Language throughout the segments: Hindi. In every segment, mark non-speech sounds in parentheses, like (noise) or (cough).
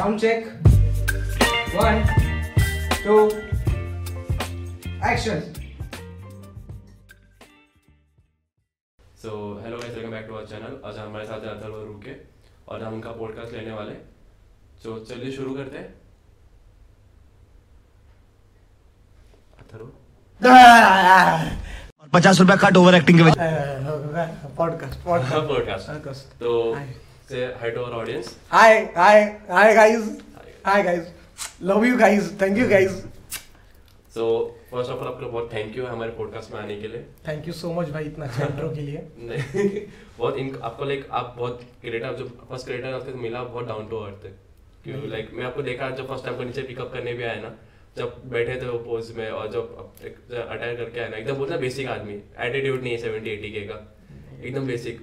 Sound check. One, two, action. So hello guys welcome back to our channel आज हमारे साथ है अथर्व रूके और हम उनका पॉडकास्ट लेने वाले तो चलिए शुरू करते हैं अथर्व पचास रुपया कट ओवर एक्टिंग के वजह Podcast. Podcast. Podcast (laughs) Podcast. तो Hi. To our audience Hi, hi, hi guys. Hi guys. Love you guys. Thank you guys. So first of all आपका बहुत थैंक यू हमारे पॉडकास्ट में आने के लिए थैंक यू सो मच भाई इतना अच्छा इंट्रो के लिए (laughs) नहीं बहुत इन आपको लाइक आप बहुत क्रिएटर जो फ़र्स्ट क्रिएटर आपको मिला बहुत डाउन टू अर्थ है क्यों लाइक मैं आपको देखा जब फ़र्स्ट टाइम को नीचे पिकअप करने भी आया ना जब बैठे थे वो पोज में और जब अटैक करके आया ना एकदम बोलता बेसिक आदमी एटीट्यूड नहीं है सेवेंटी एटी के का एकदम बेसिक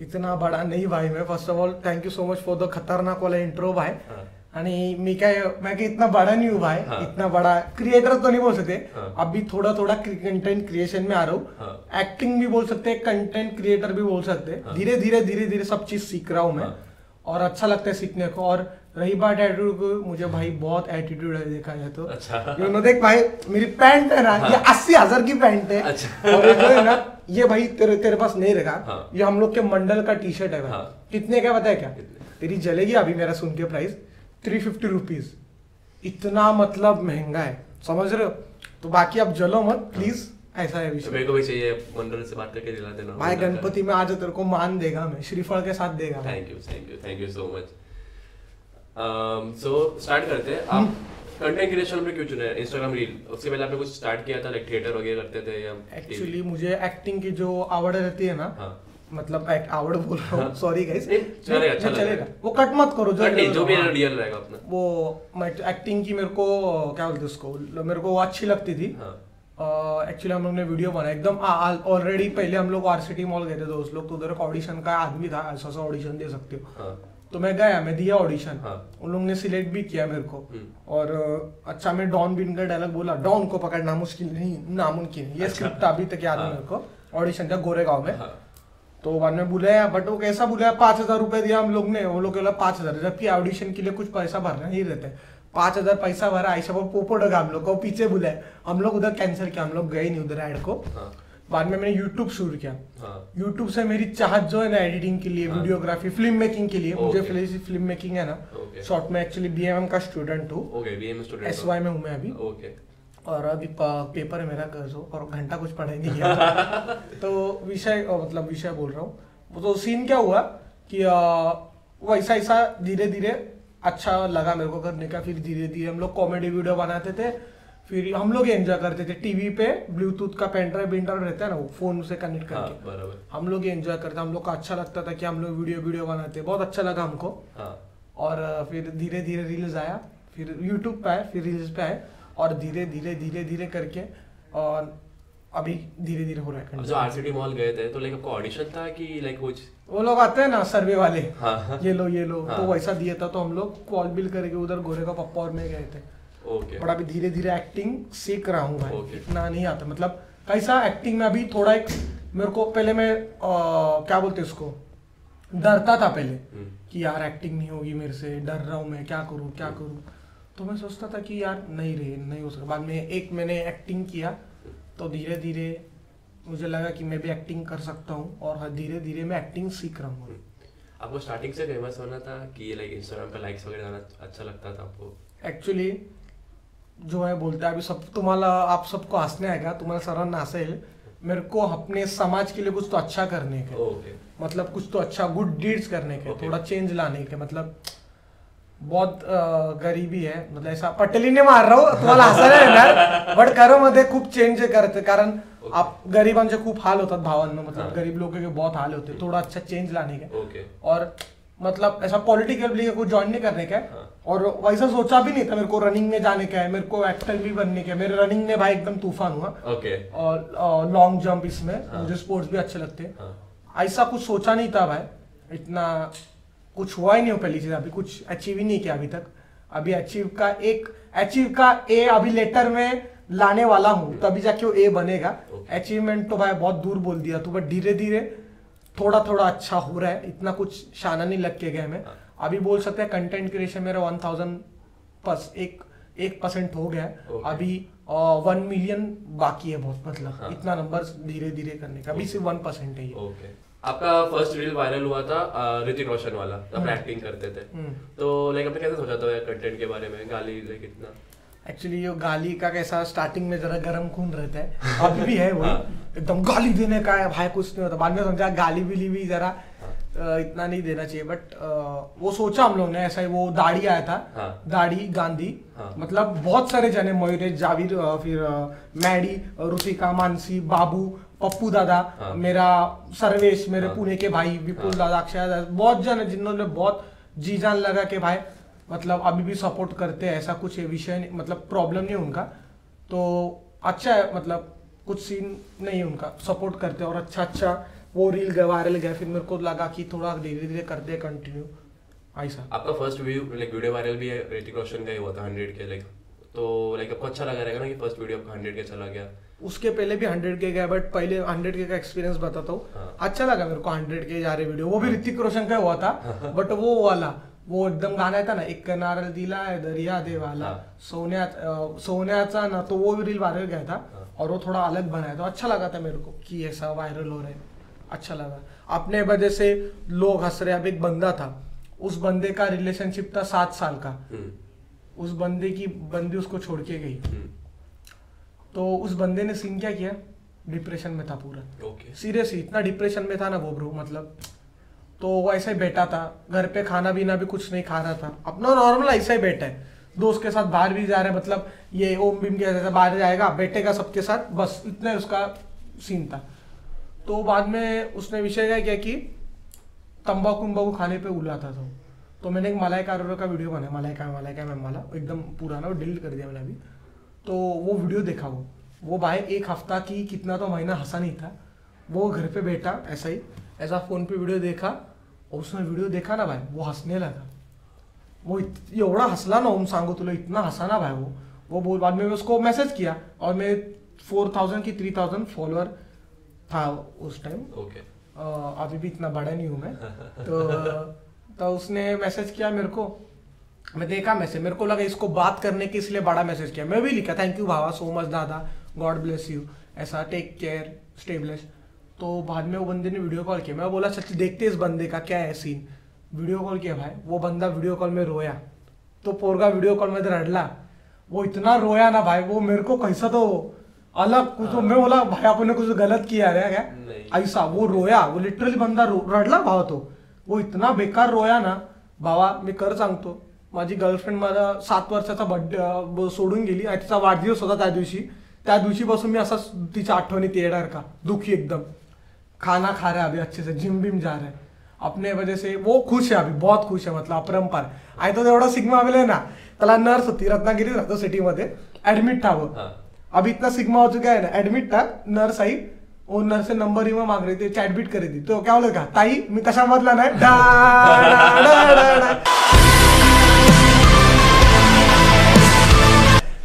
इतना बड़ा नहीं भाई मैं first of all thank you so much for the खतरनाक वाला इंट्रो भाई हाँ आणि मी काय मैं क्या इतना बड़ा नहीं हूँ भाई हाँ. इतना बड़ा क्रिएटर तो नहीं बोल सकते हाँ. अभी थोड़ा थोड़ा कंटेंट क्रिएशन में आ रहा हूँ हाँ. एक्टिंग भी बोल सकते हैं कंटेंट क्रिएटर भी बोल सकते हैं हाँ. धीरे धीरे धीरे धीरे सब चीज़ सीख रहा हूँ मैं हाँ. और अच्छा लगता है सीखने को और रही बात एटीट्यूड को मुझे भाई बहुत एटीट्यूड है देखा जाए तो। अच्छा। यू नो देख भाई मेरी पैंट है ना हाँ. ये अस्सी हज़ार की पैंट है। अच्छा। और ये जो है ना ये भाई तेरे तेरे पास नहीं रहेगा। हाँ. ये हम लोग के मंडल का टी शर्ट है भाई। हाँ. कितने का पता है क्या? तेरी जलेगी अभी मेरा सुन के प्राइस थ्री फिफ्टी रुपीज़ इतना मतलब महँगा है। समझ रहे हो? तो बाकी आप जलो मत प्लीज़ ऐसा है तो विषय मेरे को भी चाहिए मंडल से बात करके दिला देना। भाई गणपति में आज तेरे को मान देगा मैं श्रीफल के साथ देगा thank you thank you thank you so much so start Um, करते हैं। आप कंटेंट क्रिएशन में क्यों चुने इंस्टाग्राम रील उसके पहले आपने कुछ स्टार्ट किया था लाइक थिएटर वगैरह करते थे या एक्चुअली मुझे एक्टिंग की जो आवड़ रहती है ना हाँ। मतलब एक आवड़ बोल रहा हूँ हाँ। सॉरी गाइस चलेगा, अच्छा चलेगा। वो कट मत करो जो नहीं जो भी हाँ। रियल रहेगा अपना। वो एक्टिंग की मेरे को क्या बोलते उसको मेरे को वो अच्छी लगती थी। हाँ। एक्चुअली हम लोग ने वीडियो बनाया। एकदम ऑलरेडी पहले हम लोग आरसीटी मॉल गए थे दोस्त लोग तो उधर ऑडिशन का आदमी था ऐसा ऐसा ऑडिशन दे सकते हो। हाँ। तो मैं गया मैं दिया ऑडिशन हाँ। उन लोग ने सिलेक्ट भी किया मेरे को। हम्म। और अच्छा मैं डॉन बिन का डायलॉग बोला डॉन को पकड़ना मुश्किल नहीं नामुमकिन ये स्क्रिप्ट अभी तक याद है हाँ। मेरे को ऑडिशन था गोरेगांव में। हाँ। तो बाद में बुलाया बट वो कैसा बुलाया पाँच हज़ार रुपए दिया हम लोग ने। वो लोग बोला पाँच हज़ार। जबकि ऑडिशन के लिए कुछ पैसा भरना ही रहते पाँच हज़ार पैसा भरा ऐसा वो होगा हम लोग को पीछे बुलाया हम लोग उधर कैंसिल किया हम लोग गए नहीं उधर एड को। हाँ। बाद में मैंने यूट्यूब शुरू किया। हाँ। यूट्यूब से मेरी चाहत जो है ना एडिटिंग के लिए हाँ। वीडियोग्राफी फ़िल्म मेकिंग के लिए। मुझे. फ़िल्म मेकिंग है ना. शॉर्ट में एक्चुअली बी का स्टूडेंट हूँ। एस वाई में हूँ मैं अभी। ओके और अभी पेपर है मेरा कर दो और घंटा कुछ पढ़ाई नहीं किया। (laughs) तो विषय मतलब विषय बोल रहा हूँ। तो सीन क्या हुआ कि वैसा ऐसा धीरे धीरे अच्छा लगा मेरे को करने का। फिर धीरे धीरे हम लोग कॉमेडी वीडियो बनाते थे। फिर हम लोग एंजॉय करते थे टीवी पे ब्लूटूथ का पेन ड्राइव ड्राइव रहता है ना वो फ़ोन से कनेक्ट हाँ करके। बराबर। हम लोग एंजॉय करते हम लोग को अच्छा लगता था कि हम लोग वीडियो वीडियो बनाते बहुत अच्छा लगा हमको। हाँ। और फिर धीरे धीरे रील्स आया फिर यूट्यूब पे आए फिर रील्स पे आए और धीरे धीरे धीरे धीरे करके और अभी धीरे धीरे हो रहा है जो। आरसीटी मॉल गए थे तो लाइक आपको ऑडिशन था कि लाइक कुछ? वो लोग आते हैं ना सर्वे वाले। हाँ। हाँ ये लो ये लो। हाँ। तो वैसा दिया था तो हम लोग कॉल बिल करके उधर गोरे का पप्पा और मैं गए थे। ओके बट अभी धीरे धीरे एक्टिंग सीख रहा हूँ भाई Okay. इतना नहीं आता। मतलब कैसा एक्टिंग में अभी थोड़ा एक मेरे को पहले मैं अ, क्या बोलते उसको? डरता था पहले हम्म, कि यार एक्टिंग नहीं होगी मेरे से डर रहा हूँ मैं क्या करूँ क्या करूँ? तो मैं सोचता था कि यार नहीं रे नहीं हो सकता बाद में एक मैंने एक्टिंग किया तो धीरे धीरे मुझे लगा कि मैं भी एक्टिंग कर सकता हूँ और हाँ, धीरे धीरे मैं एक्टिंग सीख रहा हूँ। आपको स्टार्टिंग से फ़ेमस होना था कि लाइक इंस्टाग्राम पे लाइक्स वगैरह आना अच्छा लगता था आपको? ऍक्च्युली जो है बोलते हैं अभी सब तुम्हाला आप सबको हंसने आएगा तुम्हाला सर्वांना हसेल मेरे को अपने समाज के लिए कुछ तो अच्छा करने के। ओके मतलब कुछ तो अच्छा गुड डीड्स करने के Okay. थोड़ा चेंज लाने के मतलब बहुत गरीबी है मतलब ऐसा पटेलीने मार रहा हूँ तुम्हाला हसायला येणार बट खरं मध्ये खूप चेंज करते कारण Okay. आप गरिबांचे खूप हाल होतात भावांनो मतलब हाँ. गरीब लोगों के बहुत हाल होते थोड़ा अच्छा चेंज लाने के और मतलब ऐसा पॉलिटिकल लिए को ज्वाइन नहीं करने का. और वैसा सोचा भी नहीं था मेरे को रनिंग में जाने का है मेरे को एक्टर भी बनने का है। मेरे रनिंग में भाई एकदम तूफ़ान हुआ। ओके और लॉन्ग जंप इसमें हाँ. मुझे स्पोर्ट्स भी अच्छे लगते हैं। हाँ. ऐसा कुछ सोचा नहीं था भाई। इतना कुछ हुआ ही नहीं हो पहली चीज़ अभी कुछ अचीव ही नहीं किया अभी तक। अभी अचीव का एक अचीव का ए अभी लेटर में लाने वाला हूँ तभी जाके वो ए बनेगा। अचीवमेंट तो भाई बहुत दूर बोल दिया तू बट धीरे धीरे थोड़ा थोड़ा अच्छा हो रहा है। इतना कुछ शाना नहीं लग के गए मैं अभी बोल सकते हैं कंटेंट क्रिएशन मेरा वन थाउज़ेंड प्लस एक एक परसेंट हो गया है। Okay. अभी वन मिलियन बाकी है बहुत मतलब हाँ। इतना नंबर धीरे धीरे करने का। अभी सिर्फ़ वन परसेंट है ये। ओके आपका फ़र्स्ट रील वायरल हुआ था ऋतिक रोशन वाला जब एक्टिंग करते थे। हम्म। तो लाइक आपने कैसे सोचा था कंटेंट के बारे में? गाली लाइक इतना? एक्चुअली ये गाली का कैसा स्टार्टिंग में जरा गर्म खून रहता है। अभी भी है वो। हाँ। एकदम गाली देने का है भाई कुछ नहीं होता। बाद में समझा गाली बिली भी जरा इतना नहीं देना चाहिए बट वो सोचा हम लोग ने ऐसा ही वो दाढ़ी आया था हाँ। दाढ़ी गांधी हाँ। मतलब बहुत सारे जने मयूरेश जाविर फिर मैडी रुचिका मानसी बाबू पप्पू दादा हाँ। मेरा सर्वेश मेरे हाँ। पुणे के भाई विपुल हाँ। दादा अक्षय दादा बहुत जन जिन्होंने बहुत जी जान लगा के भाई मतलब अभी भी सपोर्ट करते हैं ऐसा कुछ विषय मतलब प्रॉब्लम नहीं उनका तो अच्छा है मतलब कुछ सीन नहीं उनका सपोर्ट करते और अच्छा अच्छा वो रील गया वायरल गया फिर मेरे को लगा कि थोड़ा धीरे धीरे करते हैं कंटिन्यू ऐसा आपका first view like video viral भी है ऋतिक रोशन का ही हुआ था हंड्रेड के लाइक तो लाइक आपको अच्छा लगा रहेगा ना कि फ़र्स्ट वीडियो आपका हंड्रेड के चला गया? उसके पहले भी हंड्रेड के गया बट पहले हंड्रेड के का एक्सपीरियंस बताता हूँ। हाँ। अच्छा लगा मेरे को हंड्रेड के जा रहे वीडियो वो भी ऋतिक रोशन का हुआ था बट वो वाला वो एकदम गाना था ना एक नारळ दिला है दरिया देवाला हाँ। सोन्या सोन्याचा ना तो वो भी रील वायरल गया था हाँ। और वो थोड़ा अलग बनाया था अच्छा लगा था मेरे को कि ऐसा वायरल हो रहा है। अच्छा लगा। अपने वजह से लोग हंस रहे अब एक बंदा था। उस बंदे का रिलेशनशिप था सात साल का। हम्म, उस बंदे की बंदी उसको छोड़ के गई। हम्म, तो उस बंदे ने सीन क्या किया? डिप्रेशन में था पूरा। सीरियसली इतना डिप्रेशन में था ना वो ब्रो मतलब। तो वो ऐसा ही बैठा था। घर पे खाना पीना भी कुछ नहीं खा रहा था। अपना नॉर्मल ऐसा ही बैठा है। दोस्त के साथ बाहर भी जा रहे हैं मतलब ये ओम भीम के बाहर जाएगा बैठेगा सबके साथ। बस इतना उसका सीन था। तो बाद में उसने विषय क्या किया कि तंबाकू उम्बाकू खाने पे उलाता था तो। मैंने एक मलाई का वीडियो बनाया मलाई का मलाई का मैम वाला एकदम पुराना डिलीट कर दिया मैंने अभी। तो वो वीडियो देखा वो। वो भाई एक हफ़्ता की कितना तो महीना हंसा नहीं था। वो घर पे बैठा, ऐसा ही, ऐसा फ़ोन पे वीडियो देखा और उसने वीडियो देखा ना भाई, वो हंसने लगा। वो एवढा हंसला ना ओम सांगो तुला, इतना हंसा ना भाई वो। वो बोल, बाद मैं उसको मैसेज किया और मैं फोर थाउज़ेंड की थ्री थाउज़ेंड फॉलोअर था उस टाइम अ, अभी भी इतना बड़ा नहीं हूँ मैं। तो तो उसने मैसेज किया मेरे को। मैं देखा मैसेज मेरे को लगा इसको बात करने के इसलिए बड़ा मैसेज किया। मैं भी लिखा थैंक यू भावा सो मच दादा। गॉड ब्लेस यू ऐसा टेक केयर स्टे ब्लेस तो बाद में वो बंदे ने वीडियो कॉल किया। मैं बोला सच देखते इस बंदे का क्या है सीन वीडियो कॉल किया भाई। वो बंदा वीडियो कॉल में रोया। तो पोरगा वीडियो कॉल में रडला। वो इतना रोया ना भाई। वो मेरे को कैसा तो अलग कुछ तो मैं बोला भाई आपने कुछ गलत किया है क्या? ऐसा वो रोया वो लिटरली बंदा रडला भावा तो। वो इतना बेकार रोया ना भावा मी कर सांगतो। माझी गर्लफ्रेंड मला सात वर्षाचा बर्थडे सोडून गेली आणि तिचा वाढदिवस होता त्या दिवशी. त्या दिवशीपासून मी असा तिच्या आठवणीत येणार का? दुखी एकदम. खाना खा रहा है अभी अच्छे से जिम बिम जा रहा. है अपने वजह से वो खुश है अभी बहुत खुश है मतलब अपरंपार. आणि तो एवढा सिग्मा मिले ना त्याला नर्स होती रत्नागिरी राहतो सिटीमध्ये ऍडमिट था अभी इतना सिग्मा हो चुका है ना एडमिट था नर्स आई वो नर्स से नंबर ही मांग रही थी चैटबिट करी थी। तो क्या बोले का ताई मी कशामधला नाही डा, डा, डा, डा, डा.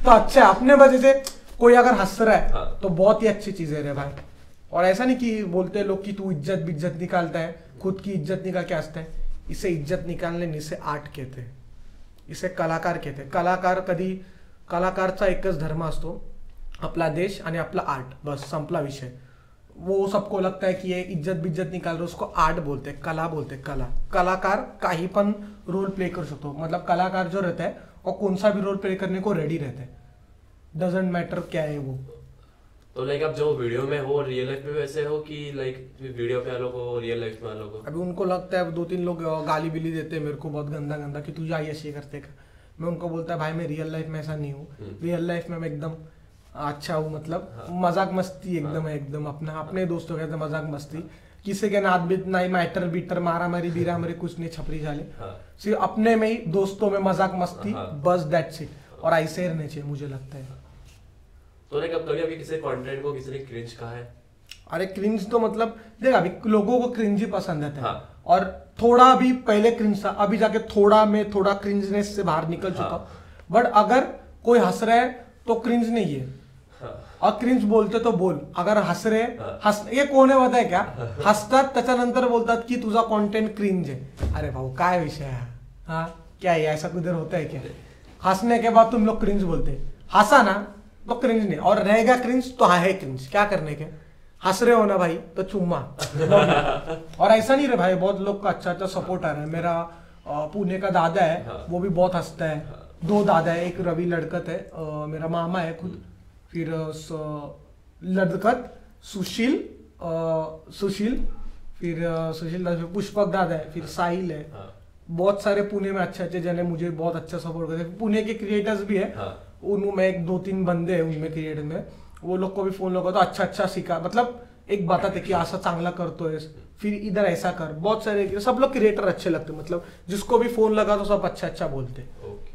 तो अच्छा अपने वजह से कोई अगर हंस रहा है हाँ। तो बहुत ही अच्छी चीज़ है रे भाई। और ऐसा नहीं कि बोलते हैं लोग कि तू इज़्ज़त बिज्जत निकालता है खुद की इज़्ज़त निकाल के हंसता है। इसे इज़्ज़त निकालने नहीं, इसे आर्ट कहते हैं। इसे कलाकार कहते हैं। कलाकार कधी कलाकारचा एकच धर्म असतो आपला देश आणि आपला आर्ट बस संपला विषय. वो सबको लगता है कि ये इज़्ज़त बिज्जत निकाल रहे उसको आर्ट बोलते हैं कला बोलते हैं कला. कलाकार काही पण रोल प्ले कर सकतो मतलब कलाकार जो रहता है वो कौन सा भी रोल प्ले करने को रेडी रहता है. डजेंट मैटर क्या है वो. तो लाइक आप जो वीडियो में हो रियल लाइफ में वैसे हो कि लाइक वीडियो पे अलग हो रियल लाइफ में अलग हो अभी उनको लगता है दो तीन लोग गाली बिली देते हैं मेरे को बहुत गंदा गंदा कि तू आई ऐसे करते का. मैं उनको बोलता है भाई मैं रियल लाइफ में ऐसा नहीं हूँ. हम्म। रियल लाइफ में मैं एकदम अच्छा हूँ मतलब हाँ। मज़ाक मस्ती एकदम है एकदम अपना अपने हाँ। दोस्तों के मज़ाक मस्ती हाँ। किसी के नाथ बीत नहीं मैटर बीटर मारा मारी बीरा मारी कुछ नहीं छपरी झाले हाँ सिर्फ़ अपने में ही दोस्तों में मज़ाक मस्ती हाँ। बस दैट्स इट और ऐसे रहने चाहिए मुझे लगता है तो लाइक अब कभी अभी किसी कंटेंट को किसी ने क्रिंज कहा है अरे क्रिंज तो मतलब देख अभी लोगों को क्रिंज ही पसंद आता है हाँ। और थोड़ा भी पहले क्रिंज था अभी जाके थोड़ा में थोड़ा क्रिंजनेस से बाहर निकल चुका हाँ। हूँ बट अगर कोई हंस रहा है तो क्रिंज नहीं है हाँ और क्रिंज बोलते तो बोल। अगर हंस रहे हाँ. हंस हे कोण आहे माहिती आहे का हसतात त्याच्यानंतर बोलतात की तुझा कॉन्टेंट क्रिंज आहे. अरे भाऊ काय विषय आहे हा? हाँ? क्या है ऐसा कुछ होता है क्या? हंसने के बाद तुम लोग क्रिंज बोलते हंसा ना तो क्रिंज नहीं। और रहेगा क्रिंज तो हाँ है क्रिंज क्या करने के? हंस रहे हो ना भाई तो चुम्मा (laughs) और ऐसा नहीं रे भाई बहुत लोग का अच्छा अच्छा सपोर्ट आ रहा है। मेरा पुणे का दादा है हाँ। वो भी बहुत हंसता है। दो दादा है एक रवि लड़कत है मेरा मामा है खुद। फिर लड़कत सुशील सुशील फिर सुशील पुष्पक दाद है फिर साहिल है। हाँ। बहुत सारे पुणे में अच्छे अच्छे जने मुझे बहुत अच्छा सपोर्ट करते हैं। पुणे के क्रिएटर्स भी है। हाँ। उनमें एक दो तीन बंदे हैं उनमें क्रिएटर में। वो लोग को भी फ़ोन लगा तो अच्छा अच्छा सीखा। मतलब एक बताते कि आशा चांगला करतो है। फिर इधर ऐसा कर। बहुत सारे सब लोग क्रिएटर अच्छे लगते मतलब जिसको भी फ़ोन लगा तो सब अच्छा अच्छा बोलते ओके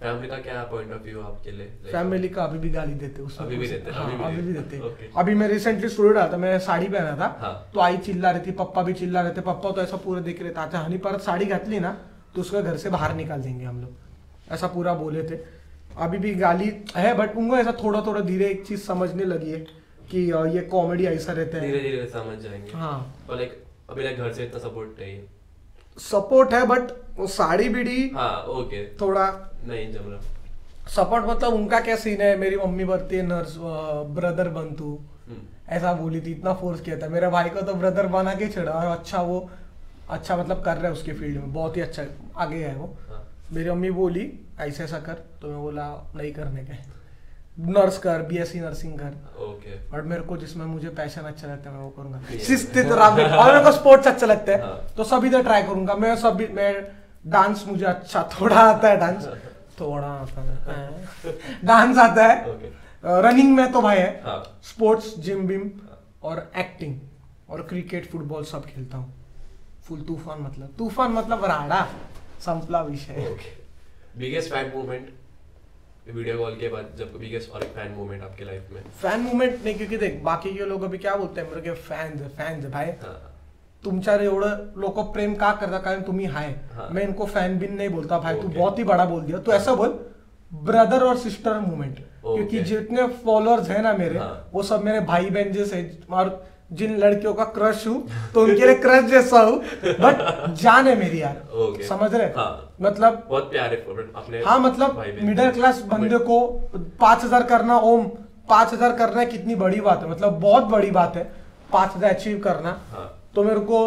फैमिली का क्या पॉइंट ऑफ़ व्यू आपके लिए? फैमिली का अभी भी गाली देते उसमें अभी भी देते हाँ, अभी अभी भी देते देते। Okay. अभी मैं रिसेंटली स्टूडियो रहा था मैं साड़ी पहना था हाँ। तो आई चिल्ला रही थी पप्पा भी चिल्ला रहे थे पप्पा तो ऐसा पूरा देख रहे थे अच्छा हनी परत साड़ी घातली ना तो उसका घर से बाहर निकाल देंगे हम लोग। ऐसा पूरा बोले थे। अभी भी गाली है बट उनको ऐसा थोड़ा थोड़ा धीरे एक चीज़ समझने लगी है कि ये कॉमेडी ऐसा रहता धीरे है। धीरे समझ जाएँगे। हाँ। पर लाइक अभी लाइक घर से इतना सपोर्ट नहीं है। सपोर्ट है बट वो साड़ी बीड़ी हाँ ओके थोड़ा नहीं जम रहा सपोर्ट मतलब उनका क्या सीन है? मेरी मम्मी बनती है नर्स ब्रदर बन तू ऐसा बोली थी इतना फोर्स किया था। मेरे भाई को तो ब्रदर बना के चढ़ा और अच्छा वो अच्छा मतलब कर रहा है उसके फ़ील्ड में। बहुत ही अच्छा आगे है वो। हाँ। मेरी मम्मी बोली ऐसे ऐसा कर। तो मैं बोला नहीं करने के। नर्स कर बीएससी नर्सिंग कर। ओके और मेरे को जिसमें मुझे पैशन अच्छा लगता है मैं वो करूँगा। शिस्तित और मेरे को स्पोर्ट्स अच्छा लगता है। हाँ। तो सभी इधर ट्राई करूँगा। मैं सभी मैं डांस मुझे अच्छा थोड़ा आता है डांस। थोड़ा आता है (laughs) डांस आता है। रनिंग में तो भाई है। हाँ। स्पोर्ट्स जिम बिम और एक्टिंग और क्रिकेट फुटबॉल सब खेलता हूँ। फुल तूफ़ान मतलब। तूफ़ान मतलब राडा संपला विषय। Biggest fan movement video call के बाद जब बिगेस्ट और फ़ैन मूवमेंट आपके लाइफ में? फ़ैन मुवमेंट नहीं क्योंकि देख बाकी के लोक अभी क्या बोलताय मेरे के फॅन्स फॅन्स भाई। हाँ। तुमच्यावर एवढं लोक प्रेम का करता कारण तुम्ही हाय। मैं इनको फ़ैन बिन नहीं बोलता. भाई तू बहुत ही बड़ा बोल दिया. तू ऐसा बोल ब्रदर और सिस्टर मूवमेंट क्योंकि जितने फॉलोअर्स है ना मेरे। वो सब मेरे भाई बहन जैसे और जिन लड़कियों का क्रश हूँ तो उनके लिए क्रश जैसा हूँ. बट जान है मेरी यार. Okay. समझ रहे? हाँ। मतलब बहुत प्यारे अपने हाँ मतलब मिडिल क्लास बंदे को पाँच हज़ार करना ओम पाँच हज़ार करना कितनी बड़ी बात है. मतलब बहुत बड़ी बात है. पाँच हज़ार अचीव करना. हाँ. तो मेरे को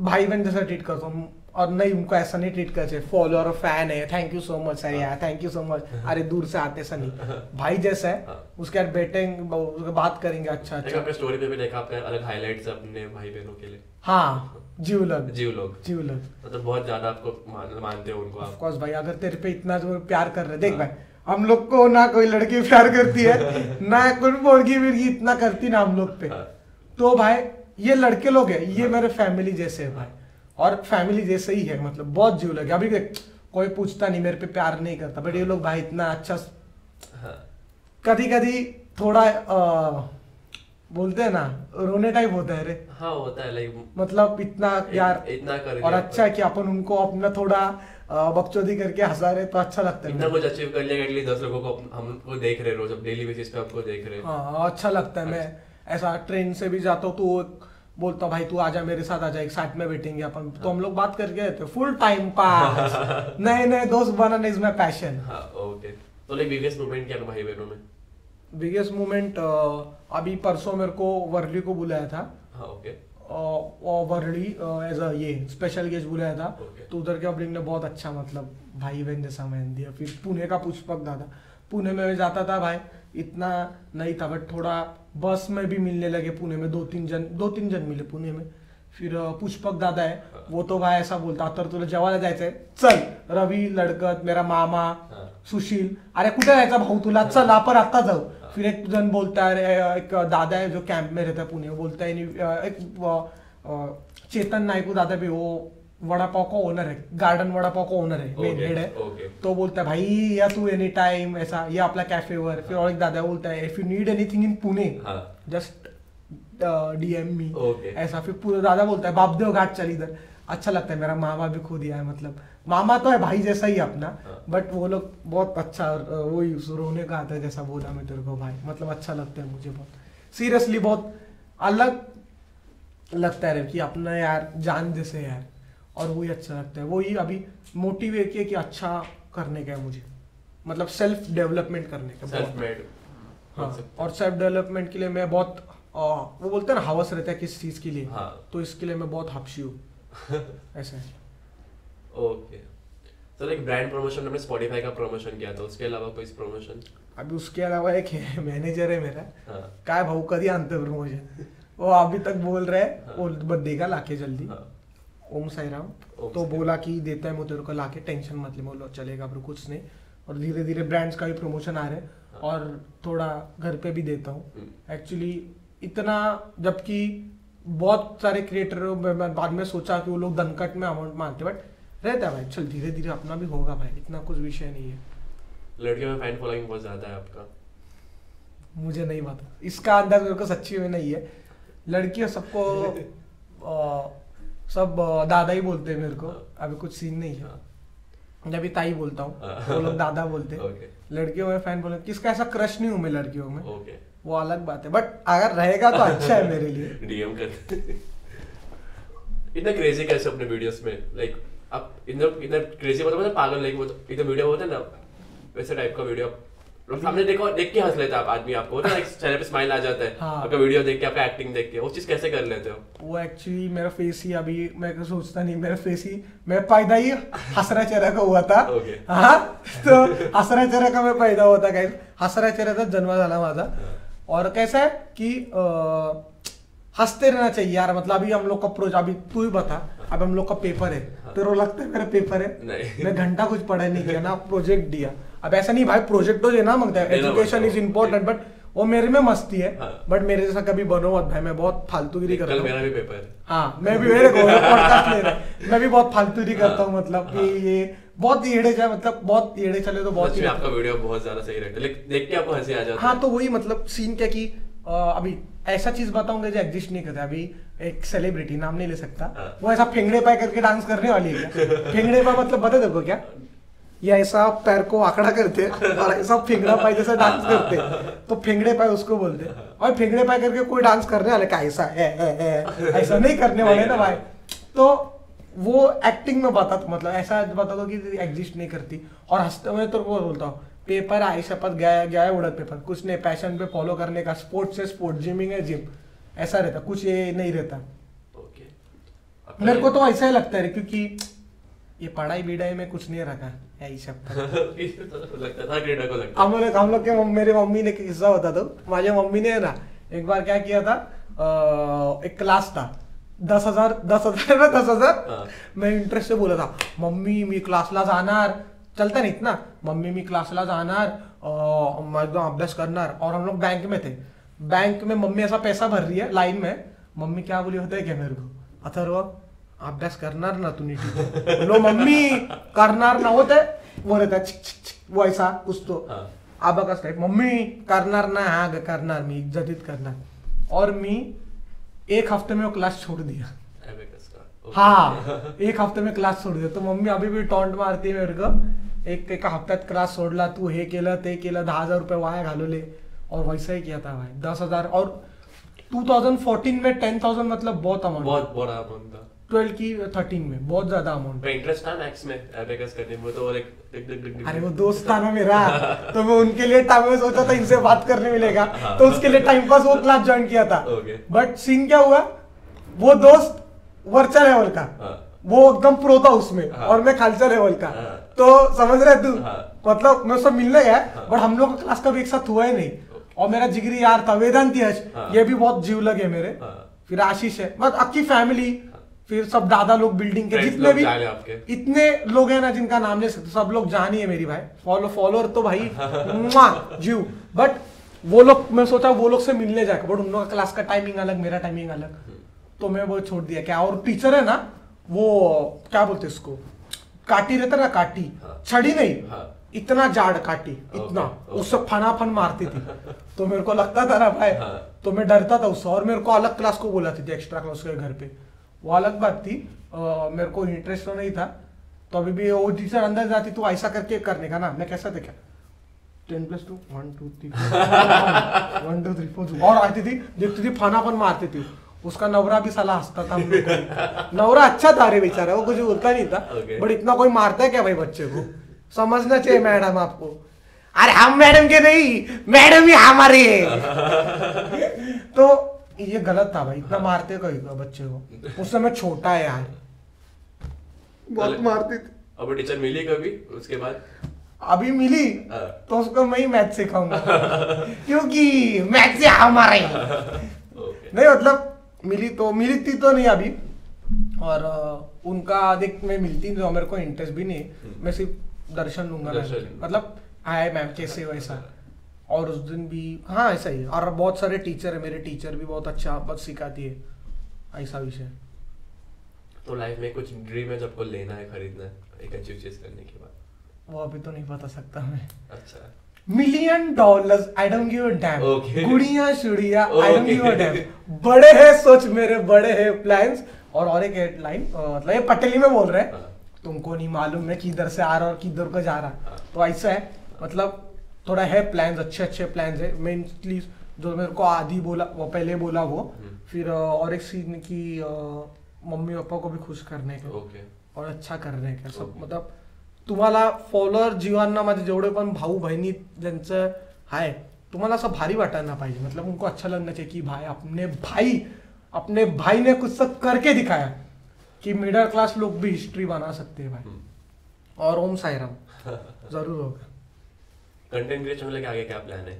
भाई बहन जैसा ट्रीट करता हूँ। और नहीं उनको ऐसा नहीं ट्रीट करते। फॉलोअर और फ़ैन है। Thank you so much sir यार। थैंक यू सो मच अरे दूर से आते ऐसा नहीं भाई जैसा है हाँ। उसके बाद बैठेंगे बात करेंगे। अच्छा अच्छा। आपने स्टोरी पे भी देखा आपने अलग हाइलाइट्स अपने भाई बहनों के लिए? हाँ जीव लग। जीव लोग। जीव लग। मतलब बहुत ज़्यादा आपको मान, मानते हो उनको आप। ऑफकोर्स भाई अगर तेरे पे इतना जो प्यार कर रहे देख हाँ। भाई हम लोग को ना कोई लड़की प्यार करती है (laughs) ना कोई मुर्गी विर्गी इतना करती ना हम लोग पे। हाँ। तो भाई ये लड़के लोग हैं ये मेरे फैमिली जैसे है भाई। और फैमिली जैसे ही है मतलब बहुत जीव लगे अभी देख कोई पूछता नहीं मेरे पे प्यार नहीं करता। बट ये लोग भाई इतना अच्छा हाँ। कभी कभी थोड़ा अ, बोलते हैं ना रोने टाइप होता है रे। हाँ होता है लाइक मतलब इतना यार इतना कर और अच्छा है कि अपन उनको अपना थोड़ा बकचोदी करके हंसा रहे तो अच्छा लगता है इतना कुछ अचीव कर लिया एटलीस्ट दस लोगों को हम- हमको देख रहे रोज डेली बेसिस पे हमको देख रहे हाँ। अच्छा लगता है मैं ऐसा ट्रेन से भी जाता हूँ तो बोलता भाई तू आजा मेरे साथ आजा एक साथ में बैठेंगे अपन। तो हम लोग बात करके रहते फुल टाइम पास नए नए दोस्त बनाना इज़ माई पैशन हाँ ओके तो लाइक बिगेस्ट मूवमेंट क्या था भाई बहनों में? बिगेस्ट मोमेंट अभी परसों मेरे को वर्ली को बुलाया था। हाँ ओके वर्ली एज अ ये स्पेशल गेस्ट बुलाया था। Okay. तो उधर के पब्लिक ने बहुत अच्छा मतलब भाई बहन जैसा मैन दिया फिर पुणे का पुष्पक दादा पुणे में मैं जाता था भाई इतना नहीं था बट थोड़ा बस में भी मिलने लगे पुणे में दो तीन जन दो तीन जन मिले पुणे में। फिर पुष्पक दादा है वो तो भाई ऐसा बोलता तर तुला जेवायला जायचंय? चल रवी लडकत मेरा मामा हाँ. सुशील अरे कुठे जायचा भाऊ तुला? चल आपण आता जाऊ. फिर एक जन बोलता है अरे, एक दादा है जो कैंप में रहता है पुणे. बोलता है एक चेतन नायकू दादा भी वो वड़ा पाव का ओनर है गार्डन वड़ा पाव का ओनर है मेन हेड है. तो बोलता है भाई या तू एनी टाइम ऐसा ये आपला कैफ़े वर. फिर और एक दादा बोलता है if you need anything in Pune हाँ। जस्ट डीएम मी ऐसा फिर पूरा दादा बोलता है बापदेव घाट चल इधर. अच्छा लगता है मेरा मामा भी खुद ही है मतलब। मामा तो है भाई जैसा ही अपना हाँ। बट वो लोग बहुत अच्छा वही रोने का आता है जैसा बोला मैं तेरे को भाई। मतलब अच्छा लगता है मुझे बहुत। सीरियसली बहुत अलग लगता है कि अपना यार जान जैसे यार। और वही अच्छा लगता है। वही अभी मोटिव एक ही है कि अच्छा करने का है मुझे। मतलब सेल्फ डेवलपमेंट करने का सेल्फ मेड हाँ और सेल्फ डेवलपमेंट के लिए मैं बहुत आ, वो बोलते हैं ना हवस रहता है किस चीज़ के लिए। हाँ। तो इसके लिए मैं बहुत हपशी हूँ। (laughs) ऐसा है। ओके। तो लाइक ब्रांड प्रमोशन हमने स्पॉटिफाई का प्रमोशन किया था उसके अलावा कोई प्रमोशन? अभी उसके अलावा एक मैनेजर है मेरा। हाँ। काय भाऊ कधी आणतं प्रमोशन। वो अभी तक बोल रहा है वो बस देगा लाके जल्दी। हाँ। ओम साईराम। ओम तो बोला कि देता है मैं तेरे को लाके टेंशन मत ले बोलो चलेगा ब्रो कुछ नहीं। और धीरे धीरे ब्रांड्स का भी प्रमोशन आ रहा है। हाँ। और थोड़ा घर पे भी देता हूँ। हम्म, एक्चुअली इतना जबकि बहुत सारे क्रिएटर बाद में सोचा कि वो लोग दनकट में अमाउंट मांगते बट रहता है भाई चल धीरे धीरे अपना भी होगा भाई इतना कुछ विषय नहीं है। लड़कियों में फ़ैन फॉलोइंग बहुत ज़्यादा है आपका। मुझे नहीं पता इसका अंदाज मेरे को सच्ची में नहीं है। लड़कियों सबको (laughs) सब दादा ही बोलते हैं मेरे को। अभी कुछ सीन नहीं है। हाँ। अभी ताई बोलता हूँ। हाँ। वो लोग दादा बोलते हैं। लड़कियों में फ़ैन बोले किसका ऐसा क्रश नहीं हूँ मैं लड़कियों में? वो अलग बात है। बट अगर रहेगा तो अच्छा है मेरे लिए। (laughs) डीएम कर इतना क्रेजी कैसे अपने वीडियोस में? लाइक आप इतना इतना क्रेजी मतलब पागल लाइक वो तो इतना वीडियो होता है ना वैसे टाइप का वीडियो सामने देखो देख के हंस लेते हैं आप आदमी आपको। होता है चेहरे पे स्माइल आ जाता है। हाँ। आपका वीडियो देख के आपका एक्टिंग देख के वो चीज़ कैसे कर लेते हो? वो एक्चुअली मेरा फेस ही अभी मैं को सोचता नहीं मेरा फेस ही मैं पैदा ही हसरा चेहरा का हुआ था। Okay. हाँ? तो हसरा चेहरा का मैं पैदा हुआ था काय हसरा चेहऱ्याचा जन्म झाला माझा। और कैसा है कि हँसते रहना चाहिए यार मतलब अभी हम लोग का प्रोजेक्ट अभी तू ही बता अब हम लोग का पेपर है। तेरे को लगता है मेरा पेपर है। मैं घंटा कुछ पढ़ा नहीं किया ना प्रोजेक्ट दिया। अब ऐसा नहीं भाई प्रोजेक्ट तो देना माँगता है। एजुकेशन इज़ इम्पोर्टेंट बट वो मेरे में मस्ती है। हाँ। बट मेरे जैसा कभी बनो मत भाई मैं बहुत फालतूगिरी करता हूँ। मेरा भी पेपर है। हाँ मैं भी मेरे को (laughs) पॉडकास्ट ले रहा मैं भी बहुत फालतूगिरी करता हूँ मतलब कि ये बहुत येड़े जाए मतलब बहुत येड़े चले तो बहुत ही आपका वीडियो बहुत ज़्यादा सही रहता है। देख के आपको हँसी आ जाती हाँ तो वही मतलब सीन क्या कि अभी ऐसा चीज़ बताऊँगा जो एग्जिस्ट नहीं करता अभी एक सेलिब्रिटी नाम नहीं ले सकता। हाँ। वो ऐसा फेंगड़े पाए करके डांस करने वाली है (laughs) फेंगड़े पाए मतलब बता देखो क्या? ये ऐसा पैर को आंकड़ा करते और ऐसा फेंगड़ा पाए जैसा डांस करते तो फिंगड़े पाए उसको बोलते। और फेंगड़े पाए करके कोई डांस करने वाले का ऐसा है, है, है, ऐसा नहीं करने वाले ना भाई? तो वो एक्टिंग में बता तो मतलब ऐसा बता दो कि एग्जिस्ट नहीं करती। और हँसते हुए तो वो बोलता हूँ पेपर आई शपथ गया गया है उड़द पेपर। कुछ नहीं पैशन पे फॉलो करने का स्पोर्ट्स है स्पोर्ट जिमिंग है जिम ऐसा रहता कुछ ये नहीं रहता। ओके मेरे को तो ऐसा ही लगता है क्योंकि ये पढ़ाई बिढ़ाई में कुछ नहीं रखा। इस (laughs) लगता था क्रीडा को लगता हम लोग हम लोग के मम- मम्मी ने किस्सा बता दो। माझ्या मम्मी ने ना एक बार क्या किया था एक क्लास था। दस हज़ार दस हज़ार ना दस हज़ार। हाँ. मैं इंटरेस्ट से बोला था मम्मी मी क्लासला जाणार. चलता नाही ना मम्मी मी क्लासला जाणार एकदम अभ्यास करणार. और हम लोग बैंक में थे। बैंक में मम्मी ऐसा पैसा भर रही है लाइन में। मम्मी क्या बोली होता है क्या मेरे को? अथर्व अभ्यास करणार ना तू नीट लो मम्मी करणार ना. होते वो रहता है, छिक, छिक, छिक, वो ऐसा कुछ तो हाँ. आबाकास टाइप मम्मी करणार ना. हा ग करणार मी जदित करणार. और मी एक हफ्ते में वो क्लास छोड़ दिया. हाँ एक हफ्ते में क्लास सोड तो मम्मी अभी भी टॉन्ट मारते मेरे को। एक एका हफ्त्यात क्लास सोडला तू हे केलं ते केलं दहा हजार रुपये वाया घालवले. और वैसा ही किया था भाई दस हजार. और 2014 में टेन थाउजेंड मतलब बहुत अमाउंट बहुत बड़ा अमाउंट था। ट्वेल्व की थर्टीन में बहुत ज़्यादा अमाउंट इंटरेस्ट था मैक्स में एबेकस करने में तो लाइक डिग डिग डिग अरे वो दोस्त था ना मेरा (laughs) तो मैं उनके लिए टाइम में सोचा था इनसे बात करने मिलेगा तो उसके लिए टाइम पास वो क्लास ज्वाइन किया था. बट सीन क्या हुआ वो दोस्त वर्चा लेवल का हाँ. वो एकदम प्रो था उसमें हाँ. और मैं खालचा लेवल का हाँ. तो समझ रहे तू हाँ. मतलब मैं उससे मिलने गया हाँ. बट हम लोग का क्लास कभी एक साथ हुआ ही नहीं और मेरा जिगरी यार था वेदांती हाँ. ये भी बहुत जीव लगे मेरे हाँ. फिर आशीष है मतलब आपकी फैमिली फिर सब दादा लोग बिल्डिंग के जितने भी। इतने लोग हैं ना जिनका नाम ले सकते सब लोग जान ही है मेरी भाई। फॉलो फॉलोअर तो भाई (laughs) जीव। बट वो लोग मैं सोचा वो लोग से मिलने जाकर बट उन लोगों का क्लास का टाइमिंग अलग मेरा टाइमिंग अलग। तो मैं वो छोड़ दिया। क्या और टीचर है ना वो क्या बोलते उसको? काटी रहता ना काटी। हाँ। छड़ी नहीं हाँ. इतना जाड़ काटी इतना। उससे फना फन मारती थी। (laughs) तो मेरे को लगता था ना भाई हाँ. तो मैं डरता था उससे और मेरे को अलग क्लास को बुलाती थी एक्स्ट्रा क्लास के घर पे। वो अलग बात थी। अ, मेरे को इंटरेस्ट तो नहीं था। तो अभी भी वो टीचर अंदर जाती तो ऐसा करके करने का ना। मैं कैसा क्या ten plus two one two three one two three four और आती थी देखती थी फाना फन मारती थी। उसका नवरा भी साला हंसता था। नवरा अच्छा था रे बेचारा वो कुछ बोलता नहीं था। Okay. बट इतना कोई मारता है क्या भाई बच्चे को? समझना चाहिए मैडम आपको। अरे हम मैडम के नहीं मैडम ही हमारे है। (laughs) तो ये गलत था भाई इतना मारते कोई को बच्चे को। उस समय छोटा है यार। बहुत मारते थे। अब टीचर मिली कभी उसके बाद? अभी मिली हाँ। तो उसको मैं ही मैथ सिखाऊँगा। क्योंकि मैथ से हमारा ही। नहीं मतलब मिली तो मिली थी तो नहीं अभी। और उनका देख मैं मिलती तो मेरे को इंटरेस्ट भी नहीं मैं सिर्फ़ दर्शन लूँगा। मतलब हाय मैम कैसे हो ऐसा। और उस दिन भी हाँ ऐसा ही और बहुत सारे टीचर है मेरे टीचर भी बहुत अच्छा बहुत सिखाती है ऐसा विषय तो लाइफ में कुछ ड्रीम है जो आपको लेना है खरीदना है एक अच्छी चीज़ करने के बाद? वो अभी तो नहीं बता सकता मैं। अच्छा। Million dollars I don't give a damn गुड़िया शुड़िया I don't give a damn बड़े हैं सोच मेरे बड़े हैं प्लान्स और और एक हेडलाइन मतलब ये पटेली में बोल रहे हैं। हाँ। तुमको नहीं मालूम मैं किधर से आ रहा और किधर को जा रहा। हाँ। तो ऐसा है मतलब थोड़ा है प्लान्स अच्छे अच्छे प्लान्स है। मेनली जो मेरे को आदि बोला वो पहले बोला वो। हम्म। फिर और एक सीन की मम्मी पापा को भी खुश करने के। और अच्छा करणे का सब. मतलब तुम्हाला फॉलोअर जीवांना माझे जेवढे पण भाऊ बहिणी ज्यांचं आहे तुम्हाला असं भारी वाटायला पाहिजे. मतलब उनको अच्छा लगना चाहिए कि भाई अपने भाई अपने भाई ने कुछ सब करके दिखाया कि मिडिल क्लास लोग भी हिस्ट्री बना सकते हैं भाई. हम्म। और ओम साई राम (laughs) ज़रूर होगा. कंटेंट क्रिएशन में लेके आगे क्या प्लान है?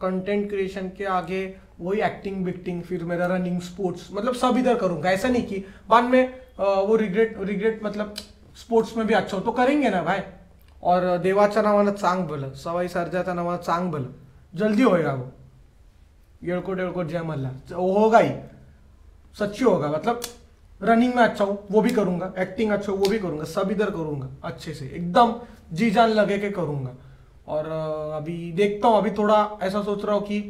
कंटेंट क्रिएशन के आगे वही एक्टिंग बिक्टिंग फिर मेरा रनिंग स्पोर्ट्स मतलब सब इधर करूँगा। ऐसा नहीं कि बाद में वो रिग्रेट रिग्रेट मतलब स्पोर्ट्स में भी अच्छा हो तो करेंगे ना भाई। और देवाच्या नावानं चांग भलं, सवाई सर्जाच्या नावानं चांग भलं। जल्दी होएगा वो। येळकोट येळकोट, जय मल्ला वो होगा ही। सच्ची होगा मतलब रनिंग में अच्छा हूँ, वो भी करूँगा। एक्टिंग अच्छा हो, वो भी करूँगा। सब इधर करूँगा, अच्छे से। एकदम जी जान लगे के करूँगा। और अभी देखता हूँ अभी थोड़ा ऐसा सोच रहा हूँ कि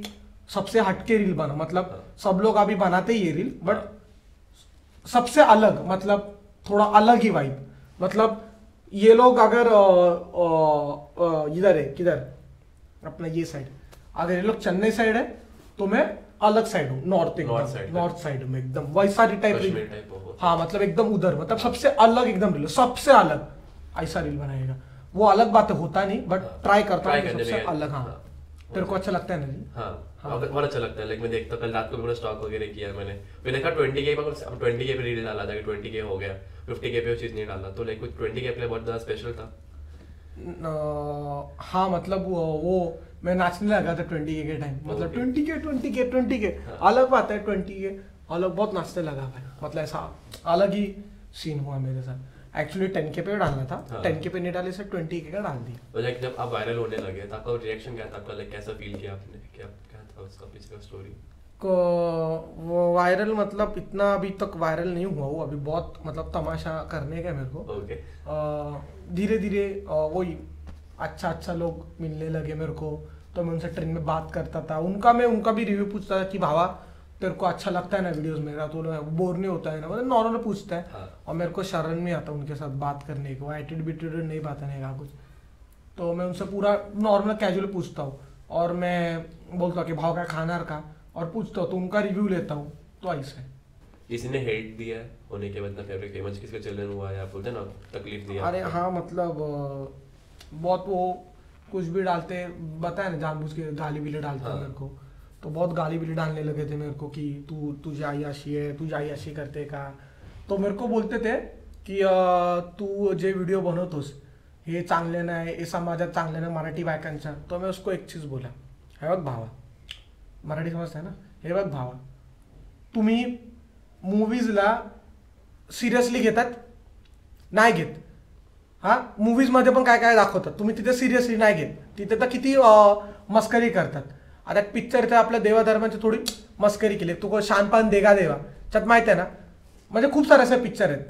सबसे हटके रील बना मतलब सब लोग अभी बनाते ही ये रील बट सबसे अलग मतलब थोड़ा अलग ही वाइब मतलब ये लोग अगर इधर है किधर? अपना ये साइड अगर ये लोग चेन्नई साइड है तो मैं अलग साइड हूँ नॉर्थ एकदम। नॉर्थ साइड में एकदम। टाइप कश्मीर टाइप हाँ। मतलब एकदम उधर मतलब सबसे अलग एकदम रील सबसे अलग। ऐसा रील बनाएगा। वो अलग बात होता नहीं बट हाँ, ट्राई करता हूँ सबसे अलग हाँ। हाँ। तेरे को अच्छा लगता है ना जी? हाँ। हाँ। बहुत अच्छा लगता है। लाइक मैं देखता कल रात को पूरा स्टॉक वगैरह किया मैंने। फिर देखा ट्वेंटी के अब ट्वेंटी के पे रील डाला था कि ट्वेंटी के हो गया। फिफ्टी के पे चीज़ नहीं डाला। तो लाइक ट्वेंटी के पे बहुत ज़्यादा स्पेशल था। हाँ मतलब वो, वो मैं नाचने लगा था ट्वेंटी के टाइम मतलब ट्वेंटी के ट्वेंटी के ट्वेंटी के हाँ. अलग बात है ट्वेंटी के अलग बहुत नाचने लगा भाई। मतलब ऐसा अलग ही सीन हुआ मेरे साथ। एक्चुअली टेन के पे डालना था। हाँ. टेन के पे नहीं डाले से ट्वेंटी के का डाल दिया। तो लाइक जब आप वायरल होने लगे तो आपका रिएक्शन क्या था? आपका लाइक कैसा फील किया आपने? क्या क्या था उसका पीछे का स्टोरी को वो वायरल मतलब इतना अभी तक वायरल नहीं हुआ वो अभी बहुत मतलब तमाशा करने का मेरे को। ओके धीरे धीरे वही अच्छा अच्छा लोग मिलने लगे मेरे को। तो मैं उनसे ट्रेन में बात करता था। उनका मैं उनका भी रिव्यू पूछता था कि भावा तेरे को अच्छा लगता है ना वीडियोस मेरा तो बोर नहीं होता है ना? मतलब नॉर्मल पूछता है। हाँ। और मेरे को शरण नहीं आता उनके साथ बात करने को। एटिड बिटिड नहीं बताने का कुछ। तो मैं उनसे पूरा नॉर्मल कैजुअल पूछता हूँ। और मैं बोलता हूँ कि भाव का खाना का। और पूछता हूँ तो उनका रिव्यू लेता हूँ? तो ऐसा किसी ने हेट दिया होने के बाद ना फेवरेट फ़ेमस किसका चिल्ड्रन हुआ आप बोलते ना तकलीफ़ दिया अरे हाँ मतलब बहुत वो कुछ भी डालते बताया ना जानबूझ के गाली बिली डालते हैं हाँ। मेरे को। तो बहुत गाली बिली डालने लगे थे मेरे को कि तू तुझे आयाशी है तुझे अशी करते का। तो मेरे को बोलते थे की तू जे व्हिडिओ बनवतोस हे चांगले नाही हे समाजात चांगले नाही मराठी बायकांचा. तो मी उसको एक चीज बोला हे बघ भावा मराठी समजते ना? हे बघ भावा तुम्ही मूवीजला सिरियसली घेतात? नाही घेत. हा? मूवीजमध्ये पण काय काय दाखवतात? तुम्ही तिथे सिरियसली नाही घेत. तिथे तर किती मस्करी करतात. आता पिक्चर तर आपल्या देवाधर्माची थोडी मस्करी केली. तू शानपान देगा देवा? त्यात माहिती आहे ना? म्हणजे खूप सारे असे पिक्चर आहेत.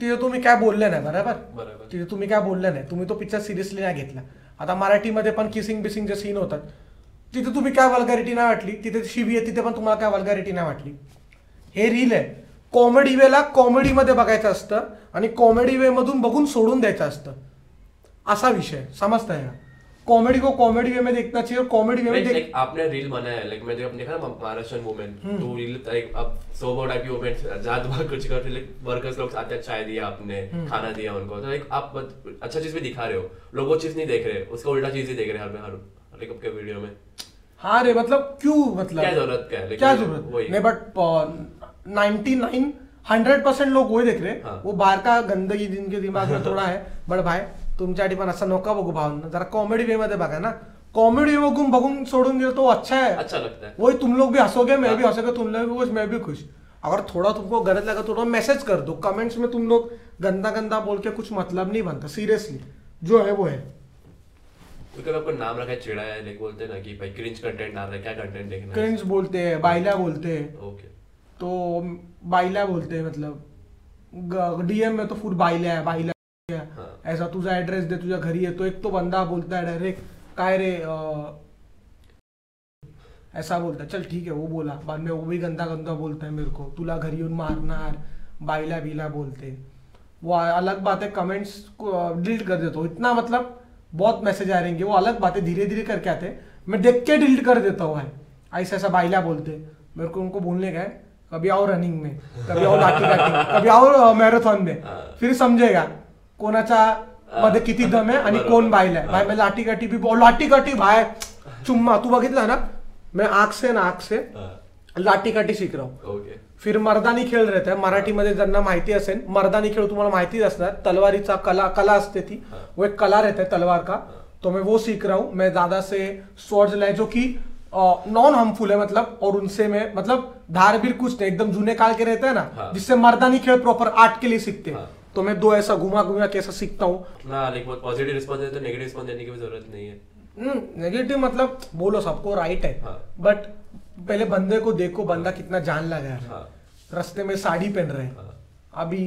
तिथे तुम्ही काय बोलले नाही बरोबर? बरोबर. तिथे तुम्ही काय बोलले नाही. तुम्ही तो पिक्चर सिरियसली नाही घेतला. आता मराठीमध्ये पण किसिंग बिसिंग जे सीन होतात तिथे तुम्ही काय वल्गारिटी नाही वाटली? तिथे शिवी आहे तिथे पण तुम्हाला काय वल्गारिटी नाही वाटली? हे रील आहे. कॉमेडी वेला कॉमेडीमध्ये बघायचं असतं आणि कॉमेडी वे मधून बघून सोडून द्यायचं असतं. असा विषय समजताय का? कॉमेडी को कॉमेडी वे में देखना चाहिए और कॉमेडी वे में देख like आपने रील बनाया है। लाइक मैंने देखा ना महाराष्ट्र वुमेन तो रील लाइक अब सोबो टाइप की वुमेन जहाँ तुम्हारा कुछ कर लाइक वर्कर्स लोग आते हैं चाय दिया आपने खाना दिया उनको। तो लाइक आप अच्छा चीज़ भी दिखा रहे हो। लोग वो चीज़ नहीं देख रहे उसका उल्टा चीज़ ही देख रहे हैं हर हर लाइक आपके वीडियो में। हाँ रे मतलब क्यों मतलब? क्या ज़रूरत क्या है? क्या ज़रूरत। नहीं but ninety nine hundred percent लोग वही देख रहे हैं। हाँ. वो बाहर का गंदगी जिनके दिमाग में थोडा है (laughs) बट भाई तुमच्यासाठी पण असं नका बघू भावना जरा कॉमेडी वे मध्ये बघा ना. कॉमेडी वे बघून बघून सोडून दिलं तो अच्छा है अच्छा लगता है वही तुम लोग भी हंसोगे मैं हाँ. भी हंसोगे तुम लोग भी खुश मैं भी खुश. अगर थोड़ा तुमको गलत लगा तो थोड़ा मैसेज कर दो. कमेंट्स में तुम लोग गंदा गंदा बोल के कुछ मतलब नहीं बनता सीरियसली जो है वो है. तो कभी आपको नाम रखा है चिड़ा है लाइक बोलते हैं ना कि भाई क्रिंज कंटेंट डाल रहा है क्या कंटेंट देखना क्रिंज बोलते हैं बाइला बोलते हैं. ओके तो बाइला बोलते हैं मतलब डीएम में तो फुल बाइला है बाइला. ऐसा तुझा एड्रेस दे तुझ्या घरी है तो एक तो बंदा बोलता है डायरेक्ट काय रे ऐसा बोलता है। चल, ठीक है, वो बोला। बाद में वो भी गंदा गंदा बोलता है मेरे को। तुला घरी येऊन मारणार बाइला बिला बोलते। वो अलग बात है कमेंट्स को डिलीट कर देता हूँ। इतना मतलब बहुत मैसेज आ रहेंगे वो अलग बातें धीरे धीरे करके आते हैं। मैं देख के डिलीट कर देता हूँ, भाई। ऐसा ऐसा बाइला बोलते मेरे को उनको बोलने का है, कभी आओ रनिंग में, कभी आओ लाठी कभी आओ मॅरेथॉन में। हाँ. फिर समजेगा कोणाच्या मध्ये किती दम आहे आणि. कोण बाईल आहे? भाई मैं लाठी काठी भी बोल लाठी काठी भाई चुम्मा तू बघितला ना? मैं आग से ना आग से. लाठी काठी शिक रहा हूँ फिर मर्दानी खेळ रहता है. मराठीमध्ये ज्यांना माहिती असेल मर्दानी खेळ तुम्हाला माहितीच असणार. तलवारीचा कला कला असते हाँ. वो एक कला रहता है तलवार का. तो मैं वो सीख रहा हूँ. मैं दादा से स्वर्ड लाए जो कि नॉन हार्मफुल है मतलब और उनसे मैं मतलब धार भी कुछ नहीं एकदम जूने काल के रहते हैं ना. जिससे मर्दानी खेल प्रॉपर आर्ट के लिए सीखते हाँ. तो मैं दो ऐसा घुमा घुमा कैसा सीखता हूँ। पॉजिटिव रिस्पॉन्स है तो नेगेटिव रिस्पॉन्स देने की भी ज़रूरत नहीं है। नेगेटिव मतलब बोलो सबको राइट है। हाँ. बट पहले बंदे को देखो बंदा कितना जान लगा रस्ते हाँ। रास्ते में साड़ी पहन रहे हैं। हाँ। अभी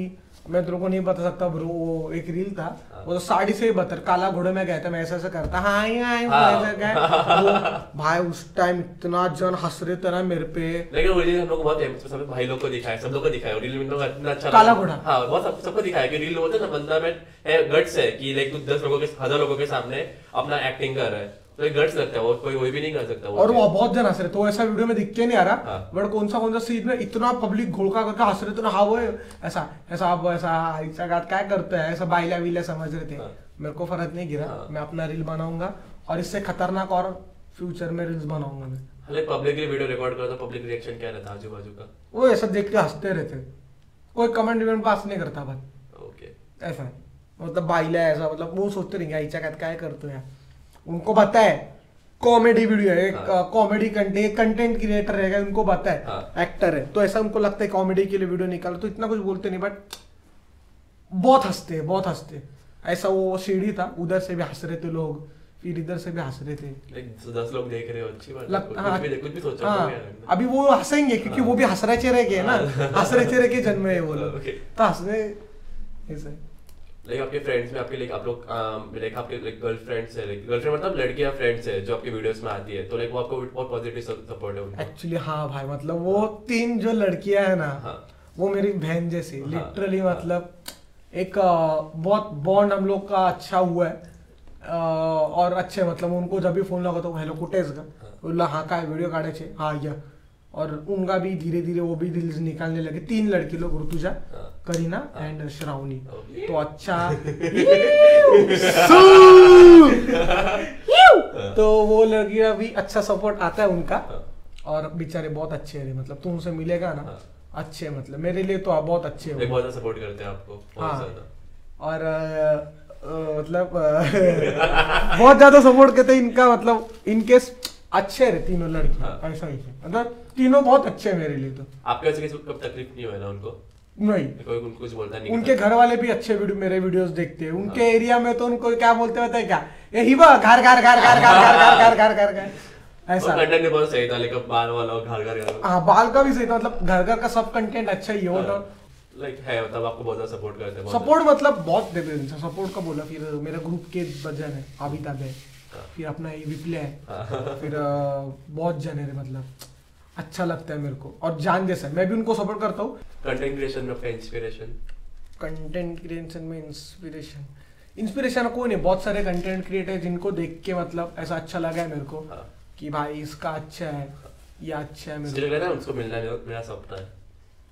मैं तेरे को नहीं बता सकता ब्रो वो एक रील था हाँ। वो तो साड़ी से ही बता काला घोड़े में गया था मैं ऐसा ऐसा करता हाँ हाँ। ऐसा क्या भाई उस टाइम इतना जन हंस रहे थे ना मेरे पे लेकिन वो रील हम लोग बहुत सब भाई लोग को दिखाया सब लोग को दिखाया रील में लोग इतना अच्छा काला घोड़ा। हाँ बहुत सब, सबको दिखाया कि रील होता है ना बंदा में गट्स है कि लाइक तू दस लोगों के हज़ार लोगों के सामने अपना एक्टिंग कर रहा है तो एक गट्स लगता है वो कोई वही भी नहीं कर सकता और वो बहुत जन हंस रहे तो ऐसा वीडियो में दिख के नहीं आ रहा हाँ। बट कौन सा कौन सा सीन में इतना पब्लिक घोड़का करके हंस रहे थे ना हाँ वो ऐसा ऐसा अब ऐसा ऐसा क्या करते हैं ऐसा बाइला विला समझ रहे थे। हाँ। मेरे को फ़र्क नहीं गिरा हाँ। मैं अपना रील बनाऊँगा और इससे खतरनाक और फ्यूचर में रील्स बनाऊँगा मैं। लाइक पब्लिकली वीडियो रिकॉर्ड करो तो पब्लिक रिएक्शन क्या रहता आजू बाजू का? वो ऐसा देख के हँसते रहते कोई कमेंट विमेंट पास नहीं करता भाई ओके। ऐसा। मतलब बाईला है ऐसा मतलब वो सोचते रहेंगे काय करतो यार उनको पता है। कॉमेडी वीडियो है एक हाँ। कॉमेडी कंटेंट कंटेंट क्रिएटर रहेगा उनको पता है। हाँ। एक्टर है। तो ऐसा उनको लगता है कॉमेडी के लिए वीडियो निकालो तो इतना कुछ बोलते नहीं बट बहुत हँसते हैं बहुत हँसते ऐसा वो सीढ़ी था उधर से भी हंस रहे थे लोग फिर इधर से भी हंस रहे थे। दस लोग देख रहे हो अच्छी बात है। लग, कुछ हाँ, भी कुछ भी सोचो हाँ, अभी वो हंसेंगे क्योंकि वो भी हंसरे चेहरे के है ना? हंसरे चेहरे के जन्मे है वो लोग। (laughs) तो हंसने ऐसे। लाइक आपके फ्रेंड्स में आपके लाइक आप लोग लाइक आपके लाइक गर्लफ्रेंड्स है लाइक गर्लफ्रेंड मतलब लड़कियाँ फ्रेंड्स है जो आपके वीडियोस में आती है तो लाइक वो आपको बहुत पॉजिटिव सपोर्ट है एक्चुअली हाँ भाई मतलब वो तीन जो लड़कियाँ है ना हाँ। वो मेरी बहन जैसी हाँ। लिटरली मतलब एक बहुत बॉन्ड हम लोग का अच्छा हुआ है। और अच्छे मतलब उनको जब भी फ़ोन लगा तो हेलो कुठेच का बोला हाँ काय वीडियो काढायचे हाँ या और उनका भी धीरे धीरे वो भी रील्स निकालने लगे। तीन लड़की लोग ऋतुजा हाँ। करीना एंड श्रावणी। तो अच्छा। तो वो लड़कियाँ भी अच्छा सपोर्ट आता है उनका। हाँ। और बेचारे बहुत अच्छे हैं मतलब तुम उनसे मिलेगा ना हाँ। अच्छे मतलब। मेरे लिए तो आप बहुत अच्छे हो। बहुत ज़्यादा सपोर्ट करते हैं आपको बहुत हाँ। और मतलब (laughs) बहुत ज़्यादा सपोर्ट करते हैं इनका मतलब इनके अच्छे रहे तीनों लड़की हाँ। ऐसा ही है मतलब तीनों बहुत अच्छे हैं मेरे लिए तो आपके वजह से किसी कब तकलीफ़ नहीं हुआ ना उनको नहीं कोई उनको कुछ बोलता नहीं उनके घर वाले भी अच्छे वीडियो मेरे वीडियोस देखते हैं उनके एरिया में तो उनको क्या बोलते होते हैं क्या ये हिबा घर घर घर घर घर घर घर घर घर घर घर ऐसा कंटेंट भी बहुत सही था लेकिन बाल वाला घर घर घर हाँ बाल का भी सही था मतलब घर घर का सब कंटेंट अच्छा ही है वो तो लाइक है मतलब आपको बहुत ज़्यादा सपोर्ट करते हैं सपोर्ट मतलब बहुत हैं सपोर्ट का बोला फिर मेरे ग्रुप के वज़न है आबिताब है फिर अपना ये विप्ले फिर बहुत जन है मतलब. अच्छा लगता है मेरे को. और जान जैसा मैं भी उनको सपोर्ट करता हूँ. कंटेंट क्रिएशन में इंस्पिरेशन कंटेंट क्रिएशन में इंस्पिरेशन इंस्पिरेशन कौन है बहुत सारे कंटेंट क्रिएटर जिनको देख के मतलब ऐसा अच्छा लगा है मेरे को हाँ। कि भाई इसका अच्छा है ये अच्छा है मेरे रहा है ना उसको मिलना मेरा सपना है.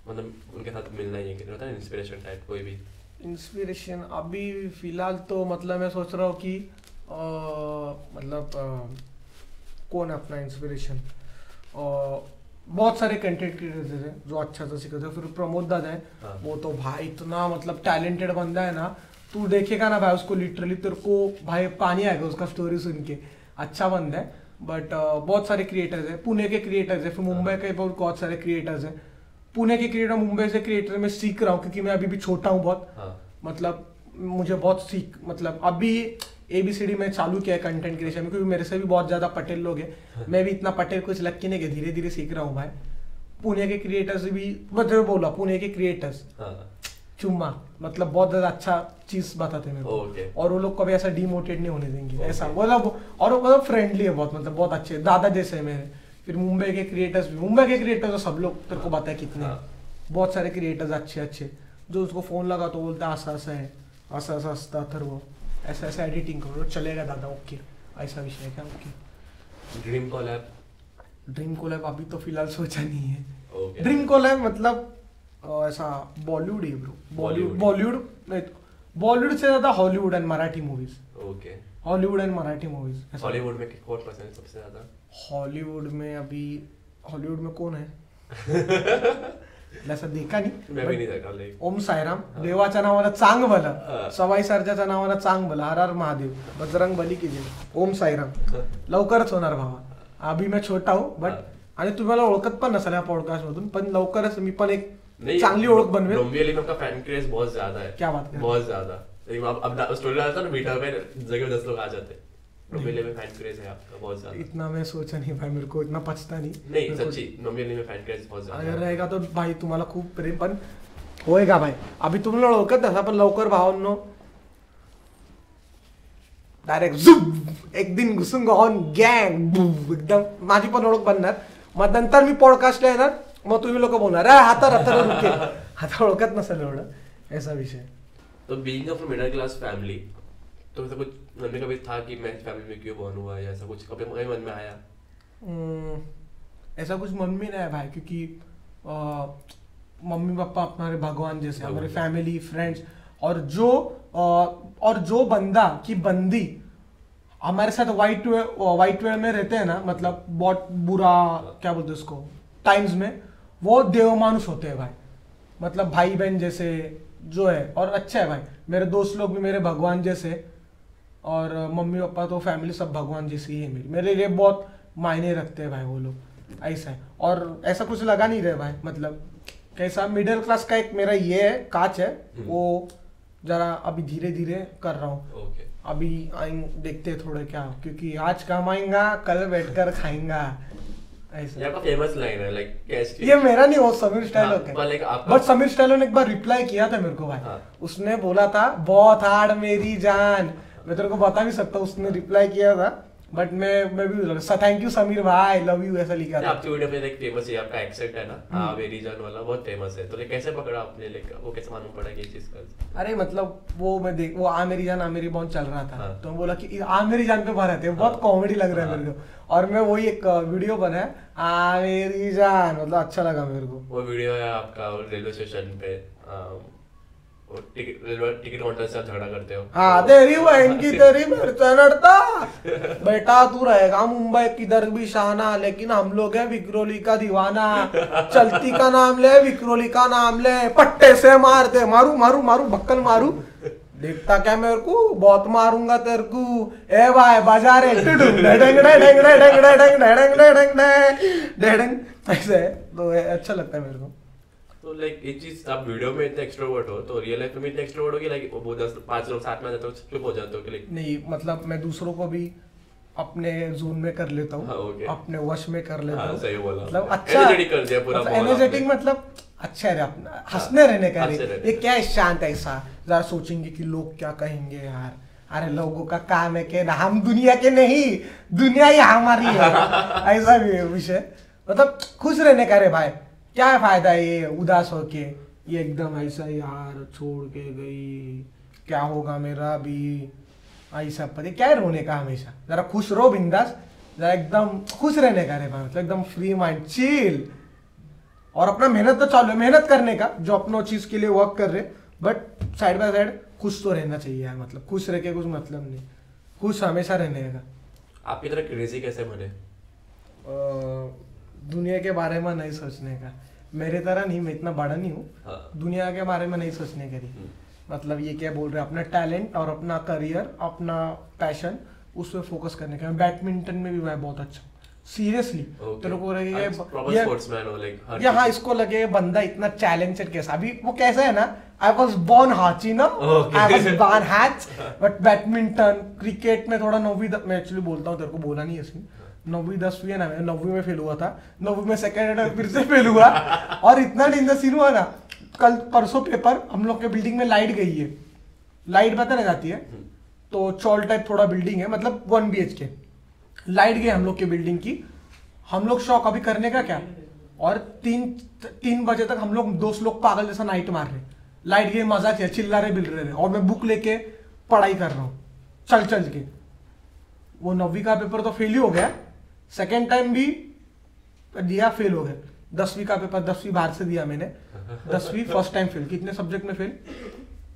मतलब उनके साथ मिलना ही है होता है इंस्पिरेशन टाइप कोई भी. इंस्पिरेशन अभी फ़िलहाल तो मतलब मैं सोच रहा हूँ कि मतलब कौन है अपना इंस्पिरेशन बहुत सारे कंटेंट क्रिएटर्स हैं जो अच्छा सा सिखाते हैं। फिर प्रमोद दादा है। हाँ। वो तो भाई इतना मतलब टैलेंटेड बंदा है ना तू देखेगा ना भाई उसको लिटरली तेरे को भाई पानी आएगा उसका स्टोरी सुन के। अच्छा बंदा है। बट बहुत सारे क्रिएटर्स हैं। पुणे के क्रिएटर्स हैं फिर मुंबई के बहुत बहुत सारे क्रिएटर्स हैं। पुणे के क्रिएटर मुंबई से क्रिएटर मैं सीख रहा हूँ क्योंकि मैं अभी भी छोटा हूँ बहुत। हाँ। मतलब मुझे बहुत सीख मतलब अभी ए बी सी डी में चालू किया है कंटेंट क्रिएशन में क्योंकि मेरे से भी बहुत ज़्यादा पटेल लोग हैं मैं भी इतना पटेल कुछ लग के नहीं गया धीरे धीरे सीख रहा हूँ भाई पुणे के क्रिएटर्स भी मतलब बोला पुणे के क्रिएटर्स हाँ चुम्मा मतलब बहुत ज़्यादा अच्छा चीज़ बताते हैं मेरे को ओके और वो लोग कभी ऐसा डिमोटेट नहीं होने देंगे okay. ऐसा मतलब और वो मतलब फ्रेंडली है बहुत मतलब बहुत अच्छे दादा जैसे है मेरे फिर मुंबई के क्रिएटर्स भी मुंबई के क्रिएटर्स तो सब लोग तेरे को पता है कितने हाँ। बहुत सारे क्रिएटर्स अच्छे अच्छे जो उसको फ़ोन लगा तो बोलते हैं आसा ऐसा है ऐसा असता तर वो ऐसा ऐसा एडिटिंग करो चलेगा दादा ओके ऐसा विषय क्या? Okay dream collab dream collab अभी तो फ़िलहाल सोचा नहीं है। ओके ड्रीम कोलैब मतलब ऐसा बॉलीवुड ही ब्रो बॉलीवुड बॉलीवुड नहीं बॉलीवुड से ज़्यादा Hollywood and Marathi movies okay Hollywood and Marathi movies Hollywood में कौन पसंद है सबसे ज़्यादा? हॉलीवुड में अभी हॉलीवुड में कौन है? (laughs) देखा लाइक ओम साईराम देवाच्या नावाला चांग भला. सवाई सरजाच्या नावाला चांग भला. हर हर महादेव बजरंग बली की ओम साईराम. लवकरच होणार भावा. अभी मैं छोटा हूँ. बट. आणि तुम्हाला ओळखत पण नसेल या पॉडकास्ट मधून पण लवकरच मी पण एक चांगली ओळख बनवेल. डोंबिवली में फैन क्रेज बहुत ज्यादा है क्या बात हैं? बहुत ज्यादा. स्टोरी डालता ना मीटर पे जगह दस लोग आ जाते. हैं डोंबिवली में फ़ैन क्रेज है आपका बहुत ज़्यादा इतना मैं सोचा नहीं भाई मेरे को इतना पछता नहीं नहीं सच्ची डोंबिवली में फ़ैन क्रेज बहुत ज़्यादा है रहेगा तो भाई तुम्हाला खूप प्रेम पण होएगा भाई अभी तुम्हाला ओळखत नसा पण लवकर भावांनो डायरेक्ट झुप एक दिन घुसून ऑन गँग एकदम माझी पण ओळख बनणार मग नंतर मी पॉडकास्ट येणार मग तुम्ही लोक बोलणार "अरे, हाता हाता रुके ओळखत नसेल एवढं ऐसा विषय तो being from middle class family तो ऐसा कुछ मन में कभी था कि मैं फैमिली में क्यों बॉर्न हुआ या ऐसा कुछ? कभी कभी मन में आया? हम्म, ऐसा कुछ मन में नहीं है भाई क्योंकि मम्मी पापा हमारे भगवान जैसे हमारे फैमिली फ्रेंड्स और जो अ, और जो बंदा की बंदी हमारे साथ वाइट वे वाइट वेयर में रहते हैं ना मतलब बहुत बुरा क्या बोलते उसको टाइम्स में वो देवमानुष होते हैं भाई। मतलब भाई बहन जैसे जो है और अच्छा है भाई मेरे दोस्त लोग भी मेरे भगवान जैसे और मम्मी पापा तो फैमिली सब भगवान जैसी ही है मेरी। मेरे लिए बहुत मायने रखते हैं भाई वो लोग। ऐसा है। और ऐसा कुछ लगा नहीं रहे भाई मतलब कैसा मिडिल क्लास का एक मेरा ये है काच है हम्म। वो जरा अभी धीरे धीरे कर रहा हूँ। ओके। अभी देखते थोड़े क्या क्योंकि आज कमाएँगा कल बैठकर खाएँगा ये ऐसा फ़ेमस लाइन है लाइक ये मेरा नहीं वो समीर हाँ, स्टाइल like बट समीर स्टाइलो ने एक बार रिप्लाई किया था मेरे को भाई। हाँ। उसने बोला था बहुत हार्ड मेरी जान। मैं तेरे को बता भी सकता हूँ उसने रिप्लाई किया था बट मैं मैं भी थैंक यू समीर भाई लव यू ऐसा लिखा था। आपकी वीडियो में लाइक फ़ेमस है आपका एक्सेंट है ना? हाँ वेरी जान वाला बहुत फ़ेमस है। तो लाइक कैसे पकड़ा आपने लाइक वो कैसे मालूम पड़ा कि ये चीज़ का अरे मतलब वो मैं देख वो आ मेरी जान आ मेरी बहुत चल रहा था। हाँ। तो मैं बोला कि आ मेरी जान पे भरा थे बहुत हाँ। कॉमेडी लग रहा है हाँ। मेरे को। और मैं वही एक वीडियो बनाया आ मेरी जान मतलब अच्छा लगा मेरे को। वो वीडियो है आपका रेलवे स्टेशन पे टिकट रेलवे से झगड़ा करते हो हाँ तेरी बहन की तेरी मिर्चा बेटा तू रहेगा मुंबई किधर भी शाना लेकिन हम लोग है विक्रोली का दीवाना चलती का नाम ले विक्रोली का नाम ले पट्टे से मारते मारू मारू मारू बक्कल मारू देखता क्या मेरे को बहुत मारूँगा तेरे को ए भाई बजा रे टुडुम डेडंग डेडंग डेडंग डेडंग डेडंग डेडंग डेडंग ऐसे तो अच्छा लगता है मेरे को तो लाइक ये चीज़ आप वीडियो में इतने एक्सट्रोवर्ट हो तो रियल लाइफ में भी इतने एक्सट्रोवर्ट हो कि लाइक वो दस पाँच लोग साथ में आ जाते हो चुप हो जाते हो कि लाइक नहीं मतलब मैं दूसरों को भी अपने जोन में कर लेता हाँ, हूँ okay. अपने वश में कर लेता हाँ, हूँ। सही बोला। मतलब अच्छा Energetic कर दिया पूरा मतलब आपने। मतलब अच्छा है अपना हंसने रहने का ये क्या है शांत ऐसा जरा सोचेंगे कि लोग क्या कहेंगे यार। अरे लोगों का काम है कि हम दुनिया के नहीं दुनिया ही हमारी है। (laughs) ऐसा भी है विषय। मतलब खुश रहने का रे भाई। क्या फ़ायदा ये उदास होके? ये एकदम ऐसा यार छोड़ के गई। क्या होगा मेरा अभी सब पता। क्या रोने का हमेशा? जरा खुश रहो बिंदास। जरा एकदम खुश रहने का रे भाई मतलब एकदम फ्री माइंड चिल और अपना मेहनत तो चालू है, मेहनत करने का, जो अपनों चीज़ के लिए वर्क कर रहे। बट साइड बाय साइड खुश तो रहना चाहिए यार मतलब खुश रह के कुछ मतलब नहीं। खुश हमेशा रहने का। आपकी तरह क्रेजी कैसे बने दुनिया के बारे में नहीं सोचने का। मेरे तरह नहीं मैं इतना बड़ा नहीं हूँ। हाँ। दुनिया के बारे में नहीं सोचने के रही मतलब ये क्या बोल रहे हैं अपना टैलेंट और अपना करियर अपना पैशन उस पर फोकस करने का। बैडमिंटन में भी मैं बहुत अच्छा सीरियसली Okay. तेरे को sportsman हो, इसको लगे बंदा इतना टैलेंटेड कैसा? अभी वो कैसा है ना आई वॉज़ बॉर्न हाची ना। आई वॉज़ बॉर्न हैच बट बैडमिंटन क्रिकेट में थोड़ा नौवीं मैं एक्चुअली बोलता हूँ तेरे को बोला नहीं इसमें। नौवीं दसवीं ना नौवीं में फेल हुआ था। नौवीं में सेकेंड सेकंड फिर से फेल हुआ। और इतना डेंजर सीन हुआ ना कल परसों पेपर हम लोग के बिल्डिंग में लाइट गई है। लाइट पता नहीं जाती है। तो चौल टाइप थोड़ा बिल्डिंग है मतलब वन बी के लाइट गई हम लोग की बिल्डिंग की। हम लोग शौक अभी करने का क्या? और तीन तीन बजे तक हम लोग दोस्त लोग पागल जैसा नाइट मार रहे। लाइट गई मज़ा किया चिल्ला रहे बिल रहे और मैं बुक लेके पढ़ाई कर रहा हूँ चल चल के। वो नौवीं का पेपर तो फेल ही हो गया। सेकेंड टाइम भी दिया फेल हो गया। दसवीं का पेपर दसवीं बाहर से दिया मैंने। दसवीं फ़र्स्ट टाइम फेल कितने सब्जेक्ट में फेल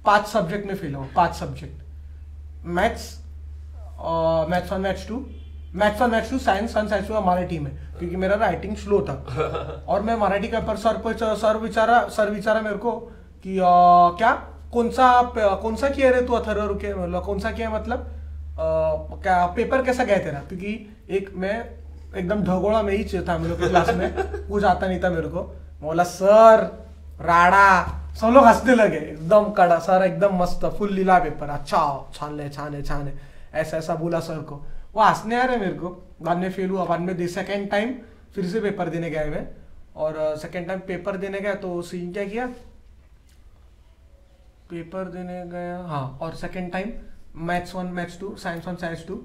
पाँच सब्जेक्ट में फेल हुआ पाँच subject maths maths one maths two maths one maths two science one science two Marathi में क्योंकि मेरा राइटिंग स्लो था। और मैं मराठी का पेपर सर पर सर विचारा सर विचारा मेरे को कि अ, क्या? कौन सा कौन सा किया रे तू अथर्व रुके मतलब कौन सा किया मतलब? अ, क्या पेपर कैसा गया तेरा? क्योंकि एक मैं एकदम ढगोड़ा में ही था मेरे को क्लास में। कुछ आता नहीं था मेरे को। बोला, सर, राडा। सब लोग हंसने लगे। एकदम कड़ा, सर एकदम मस्त फुल लीला पेपर अच्छा छान ले छान छान। ऐसा ऐसा बोला सर को। वो हंसने आ रहे मेरे को। बाद में फेल हुआ। बाद में दे सेकेंड टाइम फिर से पेपर देने गया मैं और सेकेंड टाइम पेपर देने गया तो सीन क्या किया? पेपर देने गया। हाँ और second time maths one maths two science one science two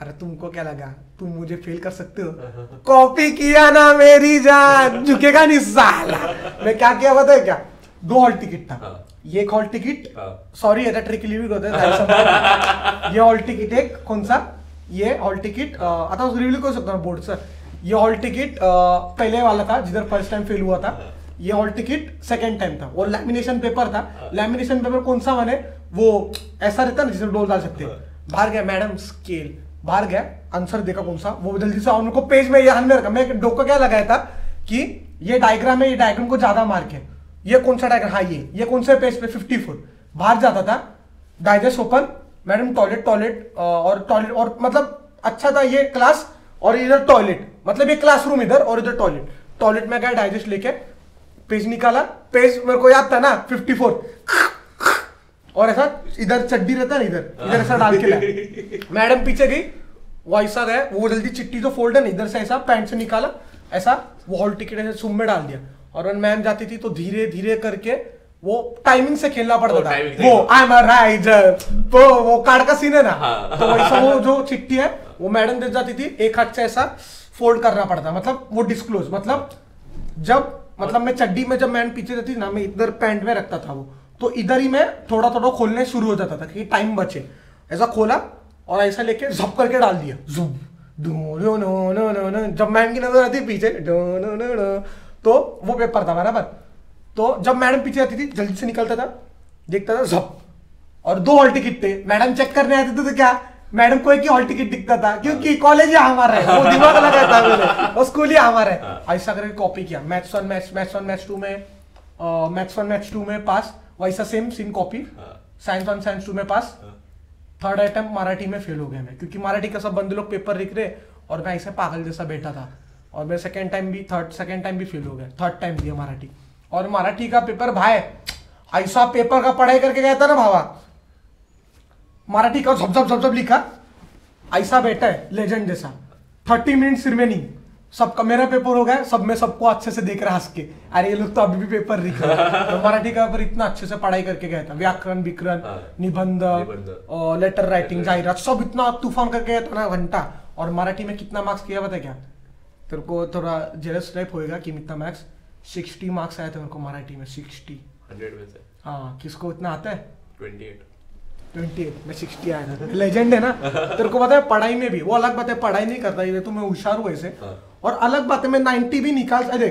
अरे तुमको क्या लगा? तुम मुझे फेल कर सकते हो? कॉपी किया ना मेरी जान। झुकेगा नहीं साला। मैं क्या किया पता है क्या? दो हॉल टिकट था। हाँ। ये एक हॉल टिकट हाँ। सॉरी याचा ट्रिक लिव्ह होते ये हॉल तिकीट एक कोणचा ये हॉल तिकीट आता रिव्ह्यू करू शकतो ना बोर्ड सर ये हॉल टिकट पहले वाला था जिधर फ़र्स्ट टाइम फेल हुआ था। ये हॉल टिकट सेकंड टाइम था। और लैमिनेशन पेपर था। लैमिनेशन पेपर कौन सा माने वो ऐसा रहता ना जिसमें डोल डाल सकते हैं। बाहर गया मैडम स्केल बाहर गया आंसर देखा कौन सा? वो जल्दी से उनको पेज में हाथ में रखा। मैं डोका क्या लगाया था कि ये डायग्राम है, ये डायग्राम को ज़्यादा मार के ये कौन सा डायग्राम हाँ ये। ये कौन सा पेज पे? 54 बाहर जाता था digest open madam toilet toilet और टॉयलेट और मतलब अच्छा था ये क्लास और इधर टॉयलेट मतलब ये क्लासरूम इधर और इधर टॉयलेट टॉयलेट में गया डाइजेस्ट लेके पेज निकाला। पेज मेरे को याद था ना 54 और ऐसा इधर चड्डी रहता है ना इधर इधर ऐसा डाल के लाया (laughs) मैडम पीछे गई वो ऐसा गया वो जल्दी चिट्ठी जो फोल्ड है इधर से ऐसा पैंट से निकाला ऐसा वो हॉल टिकट ऐसे सुम में डाल दिया। और मैम जाती थी तो धीरे धीरे करके वो टाइमिंग से खेलना पड़ता था। वो आई एम राइजर तो वो कार्ड का सीन है ना। हाँ। तो वैसा वो जो चिट्ठी है वो मैडम दे जाती थी एक हाथ से ऐसा फोल्ड करना पड़ता मतलब वो डिस्क्लोज मतलब जब मतलब मैं चड्डी में जब मैम पीछे रहती ना मैं इधर पैंट में रखता था वो। तो इधर ही मैं थोड़ा थोड़ा खोलने शुरू हो जाता था कि टाइम बचे। ऐसा खोला और ऐसा लेके झप करके डाल दिया। जुम डो नो नो नो नो जब मैम की नज़र आती पीछे डो नो नो नो। तो वो पेपर था बराबर। तो जब मैडम पीछे आती थी जल्दी से निकलता था देखता था झप। और दो हॉल टिकट थे। मैडम चेक करने आते थे तो क्या? मैडम को एक ही हॉल टिकट दिखता था क्योंकि कॉलेज ही हमारा है। वो दिमाग (laughs) लगा था मैंने वो स्कूल ही हमारा है। ऐसा करके कॉपी किया। Maths one maths maths one maths two में मैथ्स वन मैथ्स टू में पास वैसा same scene copy science one science two में पास थर्ड अटेम्प्ट मराठी में फेल हो गया मैं क्योंकि मराठी का सब बंदे लोग पेपर लिख रहे और मैं ऐसे पागल जैसा बैठा था। और मैं सेकेंड टाइम भी थर्ड सेकेंड टाइम भी फेल हो गया थर्ड टाइम दिया मराठी। और मराठी का पेपर भाई ऐसा पेपर का पढ़ाई करके गया था ना भावा। मराठी का झप झप झप झप लिखा ऐसा बैठा है लेजेंड जैसा। थर्टी मिनट्स रिमेनिंग सबका मेरा पेपर हो गया सब मैं सबको अच्छे से देख रहा हंस के। अरे ये लोग तो अभी भी पेपर लिख रहे हैं। तो मराठी का पेपर इतना अच्छे से पढ़ाई करके गया था। व्याकरण विकरण हाँ। निबंध। लेटर राइटिंग जाहिरात सब इतना तूफ़ान करके गया था ना घंटा। और मराठी में कितना मार्क्स किया पता क्या? तेरे को थोड़ा जेलस टाइप होएगा कि कितना मार्क्स सिक्सटी मार्क्स आया था मेरे को मराठी में सिक्सटी हंड्रेड में से। हाँ किसको इतना आता है? ट्वेंटी एट ट्वेंटी एट मैं सिक्सटी आया था। (laughs) लेजेंड है ना? तेरे को पता है पढ़ाई में भी। वो अलग बात है पढ़ाई नहीं करता ये। तो मैं होशियार हूँ ऐसे। हाँ। और अलग बात है मैं 90 भी निकाल अरे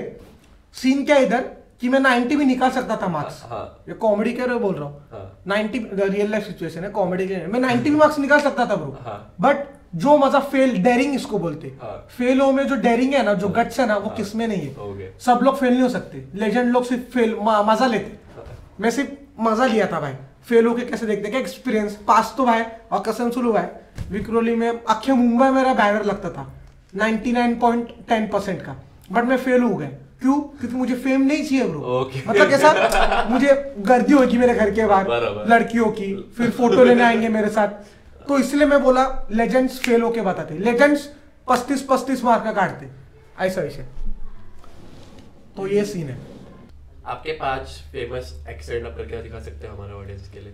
सीन क्या है इधर? कि मैं 90 भी निकाल सकता था मार्क्स हाँ ये कॉमेडी के बोल रहा हूँ। हाँ। 90 रियल लाइफ सिचुएशन है कॉमेडी के। मैं 90 भी मार्क्स निकाल सकता था ब्रो हाँ। बट जो मज़ा फेल डेरिंग इसको बोलते। हाँ। फेल हो में जो डेरिंग है ना जो गट्स है ना वो किसमें नहीं है। सब लोग फेल नहीं हो सकते। लेजेंड लोग सिर्फ़ फेल मज़ा लेते। मैं सिर्फ़ मज़ा लिया था भाई। फेल होके कैसे देखते क्या एक्सपीरियंस पास तो भाई और कसम सुलू भाई। विक्रोली में अखे मुंबई मेरा बैनर लगता था। 99.10 परसेंट का। बट मैं फेल हो गया। क्यों? क्योंकि मुझे फेम नहीं चाहिए ब्रो Okay. मतलब कैसा (laughs) मुझे गर्दी होगी मेरे घर के बाहर लड़कियों की फिर फ़ोटो लेने आएँगे मेरे साथ। तो इसलिए मैं बोला लेजेंड्स फेल होके बताते। लेजेंड्स पस्तीस पस्तीस मार्क का काटते। ऐसा विषय। तो ये सीन है। आपके पाँच फ़ेमस एक्सीडेंट आप करके दिखा सकते हैं हमारे ऑडियंस के लिए।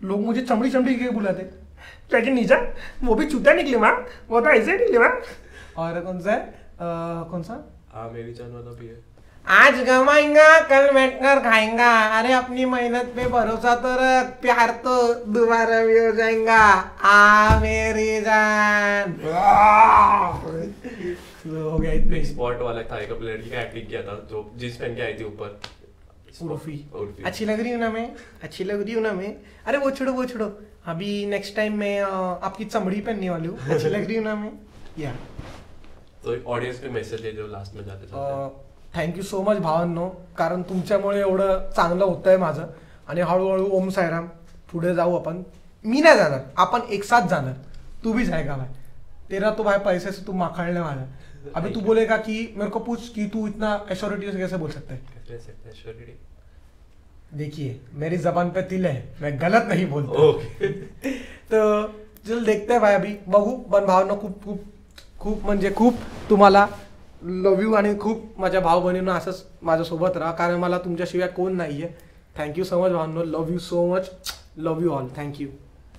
लोग मुझे चमड़ी चमड़ी के बुलाते। लेकिन नीचा वो भी चूतिया निकले माँ वो तो ऐसे निकले माँ। और कौन सा है? कौन सा? आ मेरी जान वाला भी है। आज कमाएँगा कल बैठकर खाएँगा। अरे अपनी मेहनत पे भरोसा तो रख प्यार तो दोबारा भी हो जाएगा। आ मेरी जान। (laughs) हो गया इतने स्पॉट वाला था एक लड़की का एक्टिंग किया था जो जींस पहन के आई थी ऊपर। उर्फी अच्छी लग रही हूँ ना मैं? अच्छी लग रही हूँ ना मैं? अरे वो छोड़ो वो छोड़ो। अभी नेक्स्ट टाइम मैं आपकी चमड़ी पहनने वाली हूँ। अच्छी लग रही हूँ ना मैं? या तो एक ऑडियन्स पे मेसेज दे जो लास्ट में जाते जाते थँक्यू सो मच भावांनो कारण तुमच्यामुळे एवढं चांगलं होतं आहे माझं. आणि हळूहळू ओम सायराम पुढे जाऊ आपण. मी नाही जाणार. आपण एक साथ जाणार. तू भी जाएगा भाई तेरा तो भाई पैसे से तू माखड़ने वाला है अभी तू बोलेगा कि मेरे को पूछ कि तू इतना एश्योरिटी से कैसे बोल सकता? है रह सकते हैं श्योरिटी देखिए मेरी जबान पे तिल है मैं गलत नहीं बोलता। ओके। (laughs) तर चल देखते आहे भाई अभी। बघू पण भावना खूप खूप खूप म्हणजे खूप तुम्हाला लव यू आणि खूप माझ्या भाऊ बहिणींना असंच माझ्यासोबत राहा कारण मला तुमच्याशिवाय कोण नाही आहे thank you so much भावनो. Love you so much love you all thank you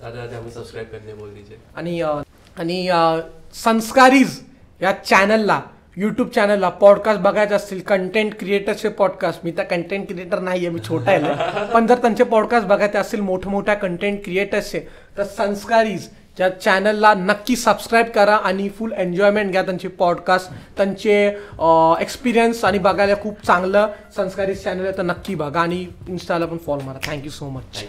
दादा दादा हमें सब्सक्राइब करने बोल दीजिए. आणि अं, आणि अं, संस्कारीज या चॅनलला यूट्यूब चॅनलला पॉडकास्ट बघायचे असतील कंटेंट क्रिएटरचे पॉडकास्ट मी तर कंटेंट क्रिएटर नाही आहे मी छोटा आहे पण जर त्यांचे पॉडकास्ट बघायचे असतील मोठ्या मोठ्या कंटेंट क्रिएटर्सचे तर संस्कारीज त्या चॅनलला नक्की सबस्क्राईब करा आणि फुल एन्जॉयमेंट घ्या त्यांचे पॉडकास्ट त्यांचे एक्सपिरियन्स आणि बघायला खूप चांगलं संस्कारीज चॅनल आहे तर नक्की बघा आणि इन्स्टाला पण फॉलो मारा. Thank you so much